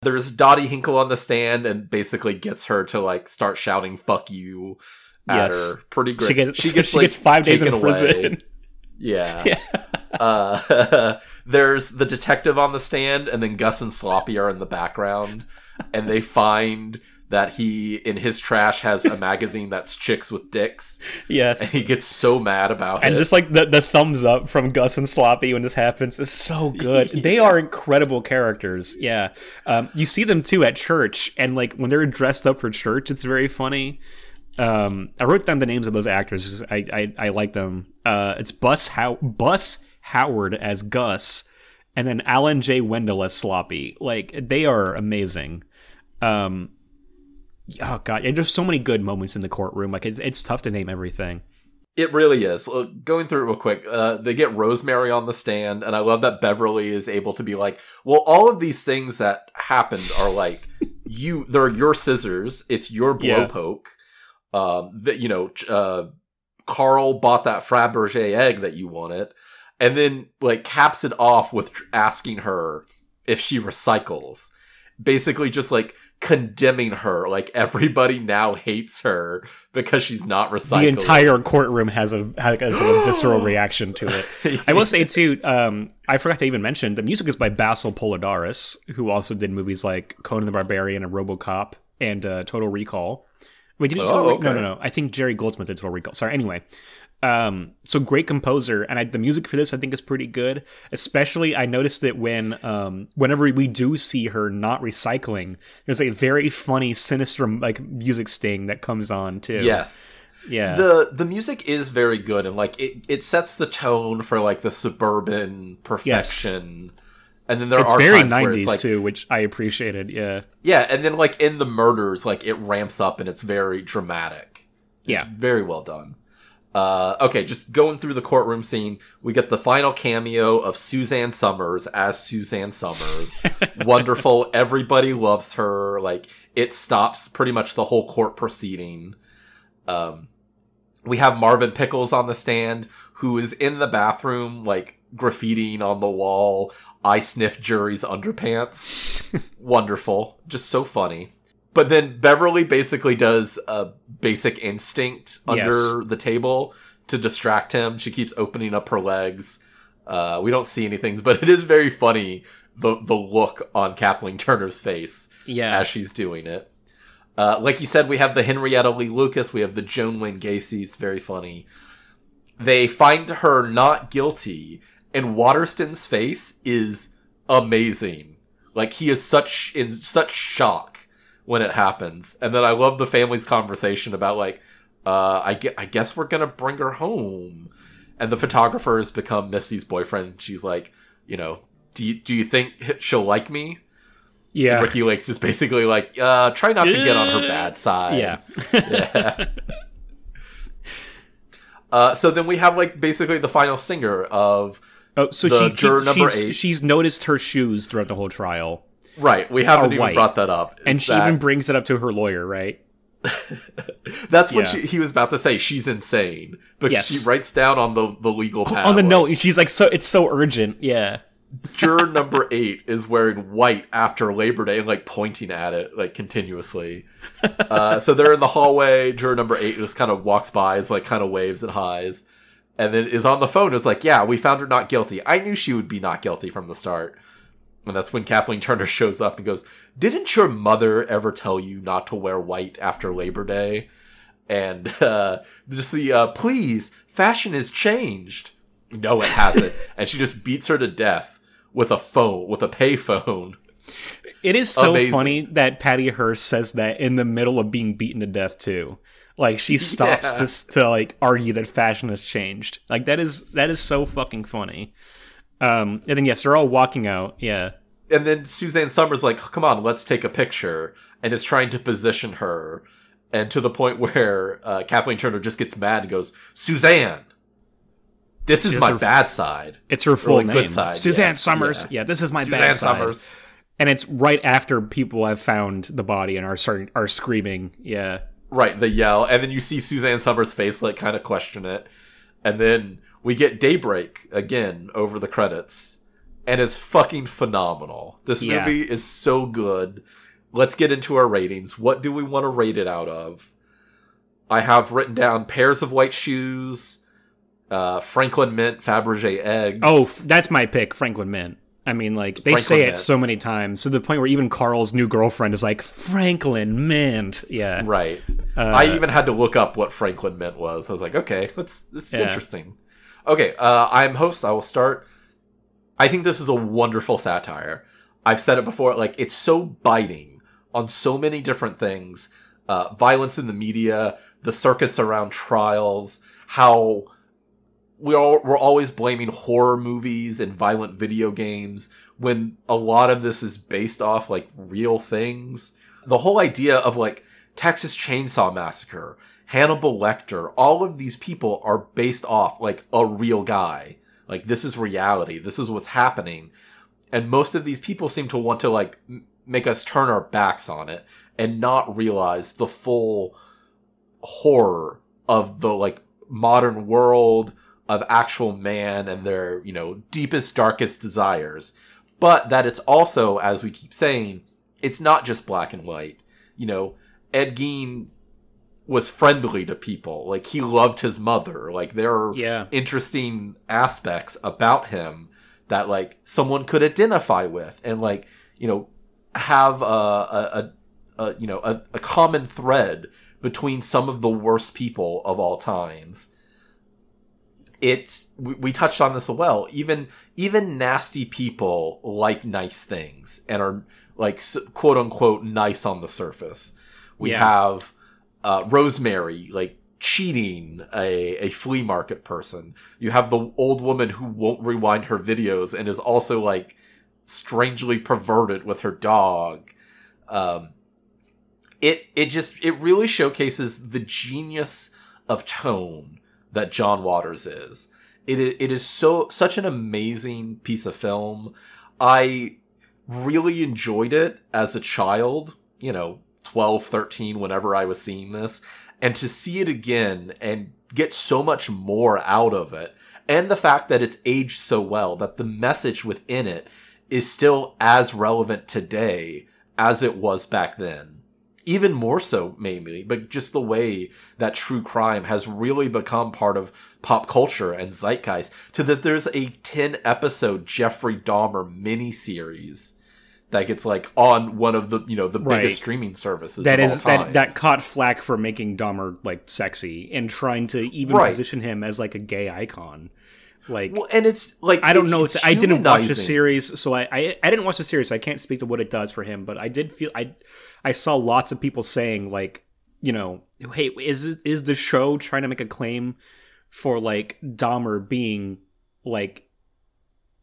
there's Dottie Hinkle on the stand and basically gets her to like start shouting "fuck you" at Yes. her. Pretty great. She gets she gets, like, five days in taken away. prison. Yeah. Yeah. Uh, there's the detective on the stand, and then Gus and Sloppy are in the background, and they find that he in his trash has a magazine that's chicks with dicks, Yes. and he gets so mad about And it. And just like the, the thumbs up from Gus and Sloppy when this happens is so good. They are incredible characters. Yeah. Um, you see them too at church, and like when they're dressed up for church, it's very funny. Um, I wrote down the names of those actors. I I, I like them. Uh, it's Bus How Bus Howard as Gus, and then Alan J. Wendell as Sloppy. Like they are amazing. Um, oh god, and there's so many good moments in the courtroom. Like it's it's tough to name everything. It really is. Look, Going through it real quick, uh, they get Rosemary on the stand, and I love that Beverly is able to be like, "Well, all of these things that happened are like you. They're your scissors. It's your Yeah. blowpoke. Um, that you know, uh, Carl bought that Fabergé egg that you wanted, and then like caps it off with tr- asking her if she recycles. Basically, just like condemning her. Like everybody now hates her because she's not recycling. the entire courtroom has a has a visceral reaction to it. I will say too, um, I forgot to even mention the music is by Basil Poledouris, who also did movies like Conan the Barbarian and RoboCop and uh, Total Recall. Wait, did he? Oh, Total Re- No, no, no. I think Jerry Goldsmith did Total Recall. Sorry. Anyway, um, so great composer, and I, the music for this I think is pretty good. Especially, I noticed it when, um, whenever we do see her not recycling, there's a very funny, sinister like music sting that comes on too. Yes. yeah. The the music is very good and like it, it sets the tone for like the suburban perfection. Yes. And then there it's are very 90s like too which i appreciated yeah yeah, and then like in the murders like it ramps up and it's very dramatic. It's Yeah. very well done. Uh, okay, just going through the courtroom scene, we get the final cameo of Suzanne Somers as Suzanne Somers. Wonderful. Everybody loves her. Like, it stops pretty much the whole court proceeding. Um, we have Marvin Pickles on the stand, who is in the bathroom, like graffitiing on the wall, I sniff jury's underpants. Wonderful. Just so funny. But then Beverly basically does a basic instinct under Yes. the table to distract him. She keeps opening up her legs. Uh, we don't see anything, but it is very funny the the look on Kathleen Turner's face Yeah. as she's doing it. Uh, like you said, we have the Henrietta Lee Lucas, we have the Joan Wayne Gacy. It's very funny. They find her not guilty, and Waterston's face is amazing. Like he is such in such shock when it happens, and then I love the family's conversation about like, uh, I, gue- I guess we're gonna bring her home, and the photographer has become Misty's boyfriend. She's like, you know, do you, do you think she'll like me? yeah. Ricki Lake's just basically like, uh, try not to get on her bad side. yeah. Yeah. uh, so then we have like basically the final stinger of Oh, so she, juror number she's, eight. she's noticed her shoes throughout the whole trial, right. We haven't even white. brought that up. and she that- even brings it up to her lawyer, right? that's what Yeah. she, he was about to say. She's insane, but Yes. she writes down on the the legal pad On the note, she's like, "So it's so urgent." Yeah. Juror number eight is wearing white after Labor Day and like pointing at it like continuously. Uh, so they're in the hallway. Juror number eight just kind of walks by, is like kind of waves and highs, and then is on the phone. Is like, yeah, we found her not guilty. I knew she would be not guilty from the start. And that's when Kathleen Turner shows up and goes, "Didn't your mother ever tell you not to wear white after Labor Day?" And uh, just the uh, please, fashion has changed. No, it hasn't. and she just beats her to death with a phone, with a payphone. It is so Amazing. funny that Patty Hearst says that in the middle of being beaten to death too. Like she stops Yeah. to to like argue that fashion has changed. Like that is that is so fucking funny. Um, and then yes, they're all walking out. Yeah, And then Suzanne Somers like, come on, let's take a picture, and is trying to position her, and to the point where uh, Kathleen Turner just gets mad and goes, Suzanne, this is has my her- bad side. it's her full like, good side, Suzanne yeah, Somers. yeah. Yeah. this is my Suzanne bad side. Suzanne Somers. And it's right after people have found the body and are starting are screaming. Yeah, Right, the yell, and then you see Suzanne Somers' face like kind of question it, and then we get Daybreak again over the credits, and it's fucking phenomenal. This Yeah. movie is so good. Let's get into our ratings. What do we want to rate it out of? I have written down pairs of white shoes, uh, Franklin Mint Fabergé eggs. Oh, that's my pick, Franklin Mint. I mean, like they Franklin say it Mint. so many times to the point where even Carl's new girlfriend is like Franklin Mint. Yeah, Right. Uh, I even had to look up what Franklin Mint was. I was like, okay, that's this is Yeah. interesting. Okay, uh, I'm host. I will start. I think this is a wonderful satire. I've said it before. Like it's so biting on so many different things. Uh, violence in the media, the circus around trials, how we all we're always blaming horror movies and violent video games when a lot of this is based off like real things. The whole idea of like Texas Chainsaw Massacre, Hannibal Lecter, all of these people are based off like a real guy. Like this is reality. This is what's happening. And most of these people seem to want to like m- make us turn our backs on it and not realize the full horror of the like modern world of actual man and their, you know, deepest darkest desires. But that it's also as we keep saying, it's not just black and white. You know, Ed Gein was friendly to people. Like he loved his mother. Like there are Yeah. interesting aspects about him that like someone could identify with and like you know have a a, a, a you know a, a common thread between some of the worst people of all times it we, we touched on this well even even nasty people like nice things and are like quote unquote nice on the surface we Yeah. have uh, rosemary like cheating a, a flea market person you have the old woman who won't rewind her videos and is also like strangely perverted with her dog um it it just it really showcases the genius of tone that John Waters is. It it is so such an amazing piece of film. I really enjoyed it as a child, you know, 12, 13 whenever I was seeing this and to see it again and get so much more out of it and the fact that it's aged so well that the message within it is still as relevant today as it was back then. Even more so, maybe, but just the way that true crime has really become part of pop culture and zeitgeist to that there's a 10 episode Jeffrey Dahmer miniseries that gets like on one of the you know the Right. biggest streaming services that is that that caught flack for making Dahmer like sexy and trying to even Right. position him as like a gay icon. Like well, and it's like I don't know. I didn't watch the series, so I, I I didn't watch the series. So I can't speak to what it does for him. But I did feel I I saw lots of people saying like you know hey is is the show trying to make a claim for like Dahmer being like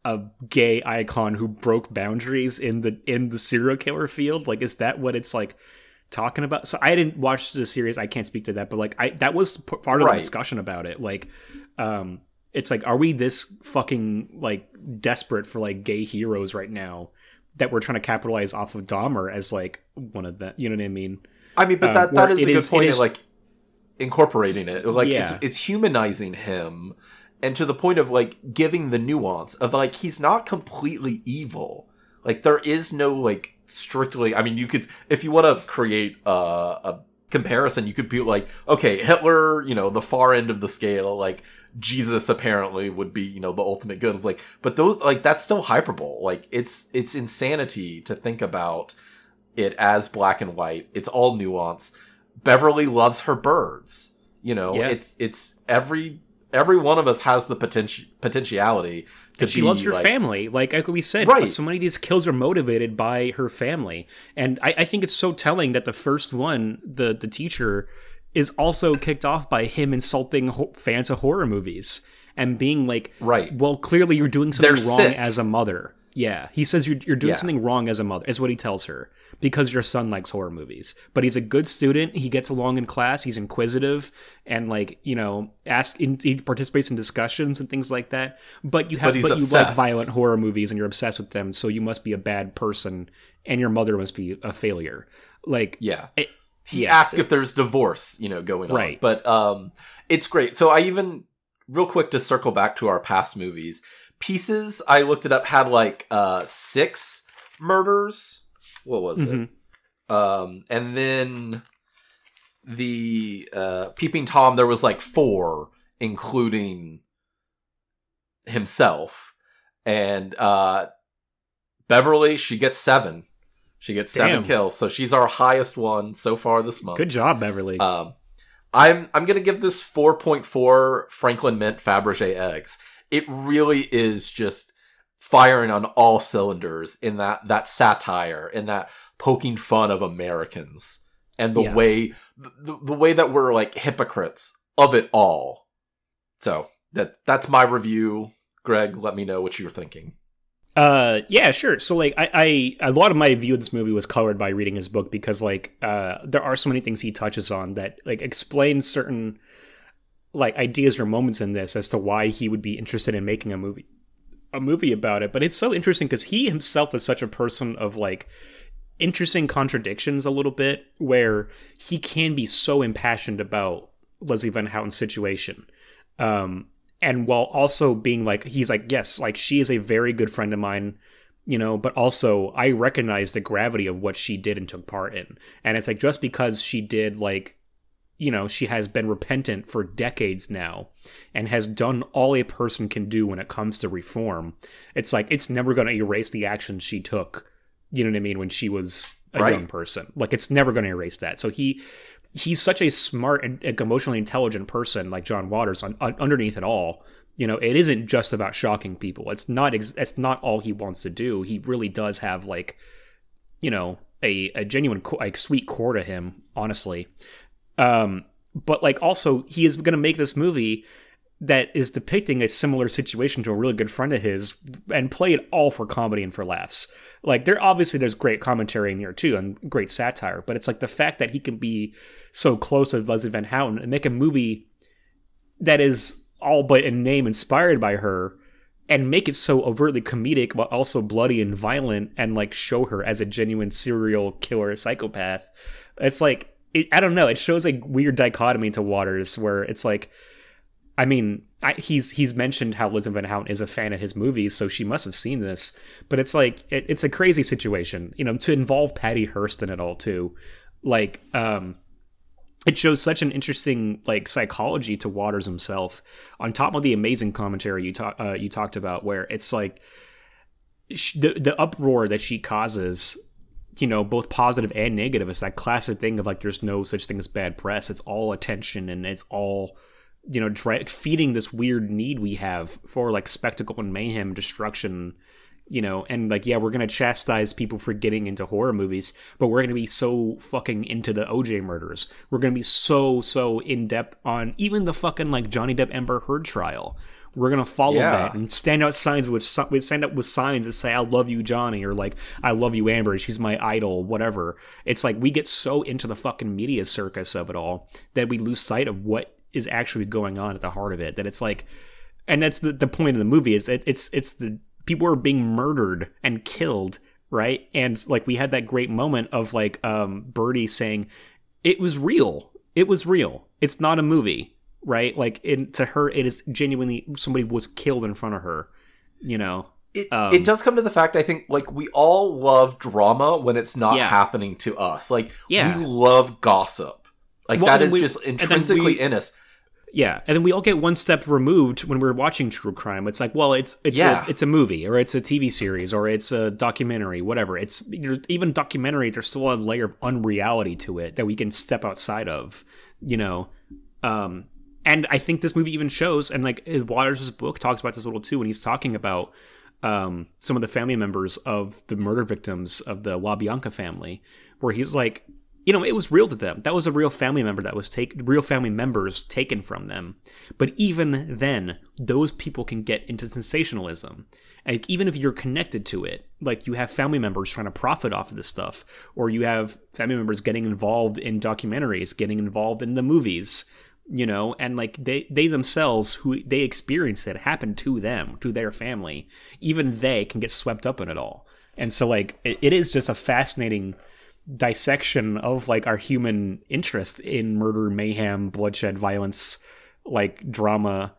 a gay icon who broke boundaries in the in the serial killer field? Like is that what it's like? talking about so i didn't watch the series i can't speak to that but like i that was part of Right. the discussion about it like um it's like are we this fucking like desperate for like gay heroes right now that we're trying to capitalize off of Dahmer as like one of the you know what I mean? I mean, but Um, that that is a good is- point. is- like incorporating it, like Yeah. it's it's humanizing him, and to the point of like giving the nuance of like he's not completely evil. Like there is no like strictly. I mean, you could if you want to create a, a comparison, you could be like, okay, Hitler, you know, the far end of the scale, like. Jesus apparently would be, you know, the ultimate good. It's like, but those like that's still hyperbole. Like it's it's insanity to think about it as black and white. It's all nuance. Beverly loves her birds. You know, Yeah. it's it's every every one of us has the potential potentiality to And she be loves her like, family. Like like we said, Right. so many of these kills are motivated by her family. And I, I think it's so telling that the first one, the the teacher, is also kicked off by him insulting ho- fans of horror movies and being like, Right. well, clearly you're doing something They're wrong sick. as a mother. Yeah, he says you're, you're doing Yeah. something wrong as a mother, is what he tells her, because your son likes horror movies. But he's a good student. He gets along in class. He's inquisitive and like you know, ask in, he participates in discussions and things like that. But you have, But but you like violent horror movies and you're obsessed with them. So you must be a bad person, and your mother must be a failure. Like, Yeah. it- he yeah, asked if there's divorce, you know, going on. Right. But um it's great. So I even real quick to circle back to our past movies. Pieces, I looked it up, had like uh six murders. What was Mhm. it? Um and then the uh Peeping Tom there was like four, including himself. And uh Beverly, she gets seven. She gets seven Damn. kills, so she's our highest one so far this month. good job, Beverly. Um, I'm I'm gonna give this 4.4 Franklin Mint Fabergé eggs. It really is just firing on all cylinders in that that satire, in that poking fun of Americans, and the Yeah. way the, the way that we're like hypocrites of it all. So that that's my review. Greg, let me know what you're thinking. Uh, yeah, sure. So like, I, I a lot of my view of this movie was colored by reading his book because like, uh, there are so many things he touches on that like explain certain like ideas or moments in this as to why he would be interested in making a movie a movie about it. But it's so interesting because he himself is such a person of like interesting contradictions a little bit where he can be so impassioned about Leslie Van Houten's situation. Um, and while also being like, he's like, yes, like she is a very good friend of mine, you know, but also I recognize the gravity of what she did and took part in. And it's like, just because she did like, you know, she has been repentant for decades now and has done all a person can do when it comes to reform. It's like, it's never going to erase the actions she took, you know what I mean, when she was a Right. young person. Like, it's never going to erase that. So he, he's such a smart and like, emotionally intelligent person like John Waters un- un- underneath it all you know it isn't just about shocking people it's not ex- it's not all he wants to do he really does have like you know a, a genuine like sweet core to him honestly um but like also he is going to make this movie that is depicting a similar situation to a really good friend of his and play it all for comedy and for laughs. Like there obviously there's great commentary in here too and great satire, but it's like the fact that he can be so close with Leslie Van Houten and make a movie that is all but in name inspired by her and make it so overtly comedic but also bloody and violent and like show her as a genuine serial killer psychopath. It's like it, I don't know, it shows a weird dichotomy to Waters where it's like I mean, I, he's he's mentioned how Liz Van Houten is a fan of his movies, so she must have seen this. But it's like it, it's a crazy situation, you know, to involve Patty Hearst in it all too. Like, um, it shows such an interesting like psychology to Waters himself, on top of the amazing commentary you talk uh, you talked about, where it's like the the uproar that she causes you know both positive and negative. It's that classic thing of like there's no such thing as bad press. It's all attention and it's all you know feeding this weird need we have for like spectacle and mayhem destruction you know? And like yeah we're gonna chastise people for getting into horror movies but we're gonna be so fucking into the oj murders. We're gonna be so so in depth on even the fucking like johnny depp amber heard trial we're gonna follow Yeah. that and stand out signs with stand up with signs that say "I love you, Johnny" or like "I love you, Amber." She's my idol, whatever. It's like we get so into the fucking media circus of it all that we lose sight of what is actually going on at the heart of it. That it's like, and that's the the point of the movie is it, it's it's the people are being murdered and killed, right? And like we had that great moment of like um Birdie saying, "It was real. It was real. It's not a movie." Right, like in, to her, it is genuinely somebody was killed in front of her. You know, It, Um, it does come to the fact I think like we all love drama when it's not Yeah. happening to us. Like Yeah. we love gossip. Like Well, that is we- just intrinsically we- in us. Yeah, and then we all get one step removed when we're watching true crime. It's like, well, it's it's Yeah. a, it's a movie or it's a TV series or it's a documentary, whatever. It's even documentary. There's still a layer of unreality to it that we can step outside of, you know. Um, and I think this movie even shows, and like Waters' book talks about this a little too when he's talking about um, some of the family members of the murder victims of the La Bianca family, where he's like, you know, it was real to them. That was a real family member that was taken, real family members taken from them. But even then, those people can get into sensationalism. And even if you're connected to it, like you have family members trying to profit off of this stuff, or you have family members getting involved in documentaries, getting involved in the movies, you know, and like they they themselves who they experience it happened to them, to their family. Even they can get swept up in it all. And so like it, it is just a fascinating dissection of like our human interest in murder, mayhem, bloodshed, violence, like drama.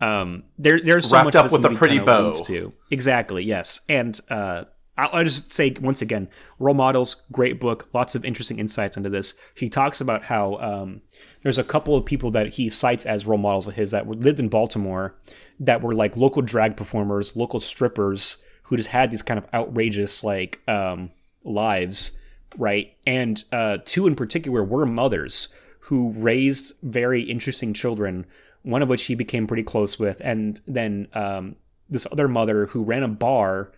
Um, there there's so Wrapped much up this with a pretty bow. leads To. Exactly, yes, and uh, I'll, just say once again, role models, great book, lots of interesting insights into this. He talks about how um, there's a couple of people that he cites as role models of his that were, lived in Baltimore, that were like local drag performers, local strippers who just had these kind of outrageous like um, lives, right? And uh, two in particular were mothers who raised very interesting children. One of which he became pretty close with, and then um, this other mother who ran a bar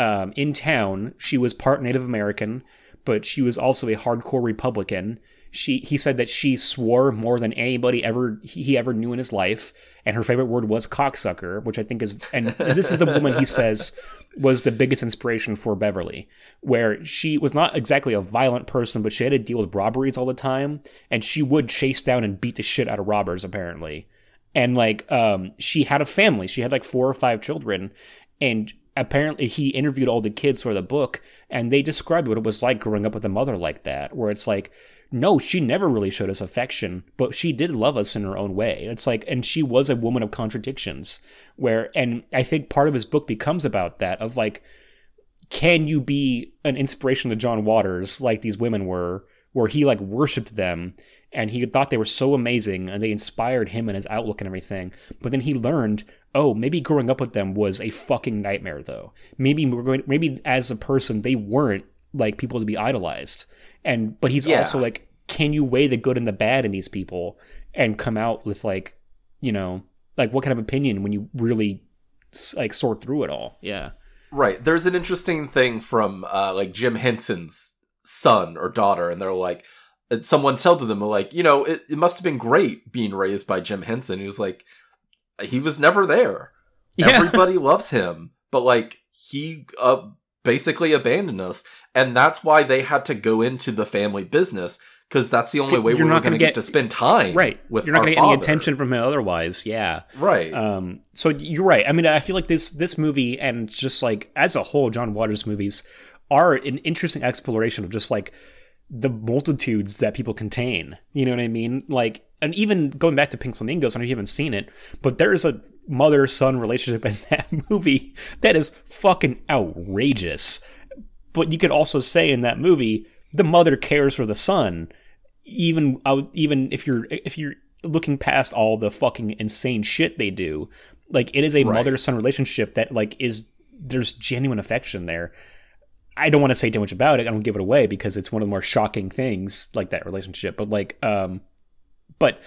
um, in town. She was part Native American, but she was also a hardcore Republican. She he said that she swore more than anybody ever he ever knew in his life, and her favorite word was cocksucker, which I think is and this is the woman he says was the biggest inspiration for Beverly, where she was not exactly a violent person, but she had to deal with robberies all the time, and she would chase down and beat the shit out of robbers apparently and like um she had a family she had like four or five children and apparently he interviewed all the kids for the book and they described what it was like growing up with a mother like that where it's like no she never really showed us affection but she did love us in her own way it's like and she was a woman of contradictions where and i think part of his book becomes about that of like can you be an inspiration to John Waters like these women were, where he like worshipped them and he thought they were so amazing and they inspired him and his outlook and everything. But then he learned, oh, maybe growing up with them was a fucking nightmare though. Maybe we're going maybe as a person they weren't like people to be idolized. And but he's Yeah. also like, can you weigh the good and the bad in these people and come out with like, you know, like what kind of opinion when you really like sort through it all? Yeah. Right. There's an interesting thing from uh, like Jim Henson's son or daughter, and they're like, someone told to them like, you know, it, it must have been great being raised by Jim Henson. He was like, he was never there. Yeah. Everybody loves him, but like he uh, basically abandoned us, and that's why they had to go into the family business because that's the only way we not going gonna get, get- to spend time right with you're not our gonna get any attention from him otherwise yeah Right. um so you're right i mean i feel like this this movie and just like as a whole john waters movies are an interesting exploration of just like the multitudes that people contain you know what i mean like and even going back to Pink Flamingos, I know you haven't seen it, but there's a mother son relationship in that movie that is fucking outrageous. But you could also say in that movie, the mother cares for the son, even even if you're if you're looking past all the fucking insane shit they do. Like it is a Right. mother son relationship that like is there's genuine affection there. I don't want to say too much about it. I don't give it away because it's one of the more shocking things like that relationship. But like, um, but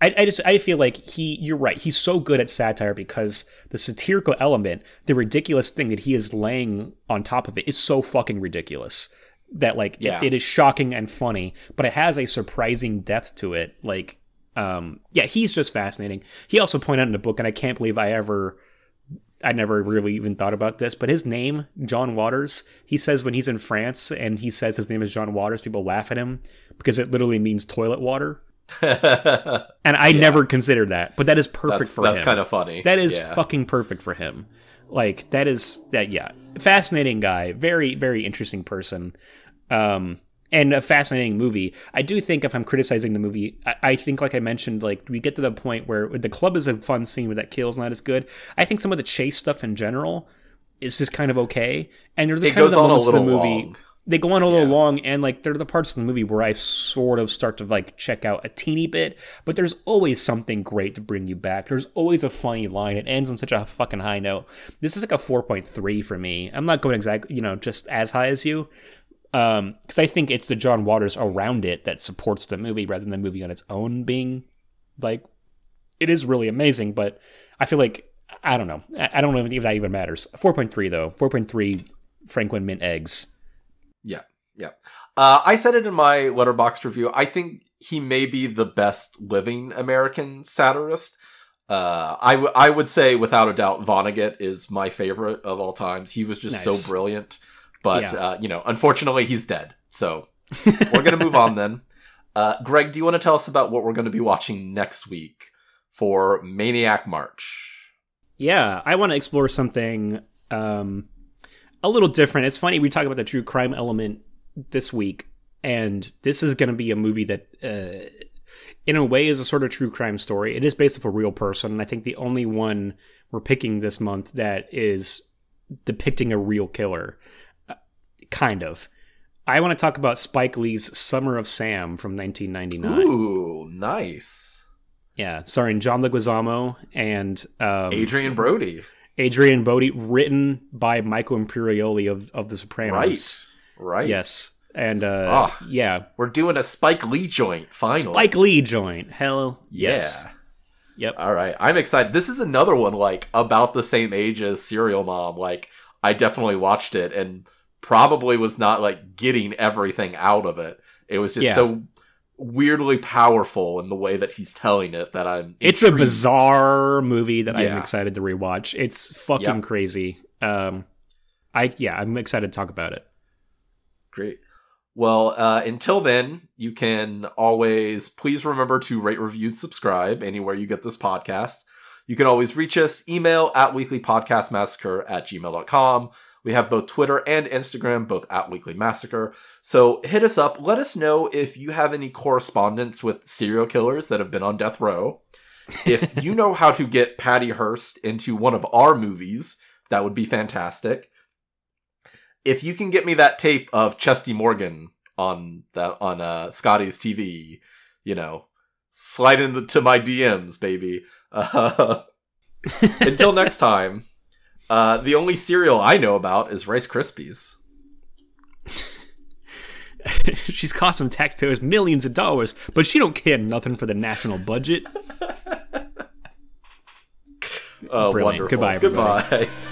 I, I just I feel like he you're right. He's so good at satire because the satirical element, the ridiculous thing that he is laying on top of it is so fucking ridiculous that like it- it is shocking and funny, but it has a surprising depth to it. Like, um, yeah, he's just fascinating. He also pointed out in the book, and I can't believe I ever I never really even thought about this, but his name, John Waters, he says when he's in France and he says his name is John Waters, people laugh at him because it literally means toilet water. That's And I never considered that, but that is perfect for that's him. That's kind of funny. that is Yeah. fucking perfect for him. Like that is that yeah, fascinating guy, very very interesting person. Um and a fascinating movie. I do think if I'm criticizing the movie, I, I think like I mentioned, like we get to the point where the club is a fun scene but that kill's not as good. I think some of the chase stuff in general is just kind of okay. And there's the It kind of the on a moments in the little movie long. They go on a little Yeah. long and like they're the parts of the movie where I sort of start to like check out a teeny bit, but there's always something great to bring you back. There's always a funny line. It ends on such a fucking high note. This is like a 4.3 for me. I'm not going exactly, you know, just as high as you. Um, because I think it's the John Waters around it that supports the movie rather than the movie on its own being like it is really amazing, but I feel like I don't know. I I don't know if that even matters. 4.3 though. 4.3 Franklin mint eggs. Yeah. Uh, I said it in my Letterboxd review. I think he may be the best living American satirist. Uh, I, w- I would say without a doubt Vonnegut is my favorite of all times. He was just Nice. so brilliant. But Yeah. uh, you know, unfortunately, he's dead. So we're gonna move on then. Uh, Greg, do you want to tell us about what we're going to be watching next week for Maniac March? Yeah, I want to explore something um, a little different. It's funny we talk about the true crime element this week, and this is going to be a movie that, uh, in a way, is a sort of true crime story. It is based off a real person, and I think the only one we're picking this month that is depicting a real killer, uh, kind of. I want to talk about Spike Lee's Summer of Sam from 1999. Ooh, nice. Yeah, starring John Leguizamo and um, Adrien Brody. Adrien Brody, written by Michael Imperioli of of The Sopranos. Right. Right. Yes, and uh, Ah. yeah, We're doing a Spike Lee joint, finally. Spike Lee joint. Hell Yeah. Yep. All right. I'm excited. This is another one like about the same age as Serial Mom. Like I definitely watched it and probably was not like getting everything out of it. It was just Yeah. so weirdly powerful in the way that he's telling it that I'm It's a bizarre movie that I'm excited to rewatch. It's fucking Yep. crazy. Um, I yeah, I'm excited to talk about it. Great. Well, uh, until then, you can always please remember to rate, review, and subscribe anywhere you get this podcast. You can always reach us, email at weeklypodcastmassacre at gmail.com. We have both Twitter and Instagram, both at Weekly Massacre. So hit us up. Let us know if you have any correspondence with serial killers that have been on death row. If you know how to get Patty Hearst into one of our movies, that would be fantastic if you can get me that tape of Chesty Morgan on that on uh Scotty's TV, you know, slide into my DMs, baby. Uh, until next time, uh, the only cereal I know about is Rice Krispies. She's costing taxpayers millions of dollars, but she don't care nothing for the national budget. Uh, Brilliant. wonderful. Goodbye, everybody. Goodbye.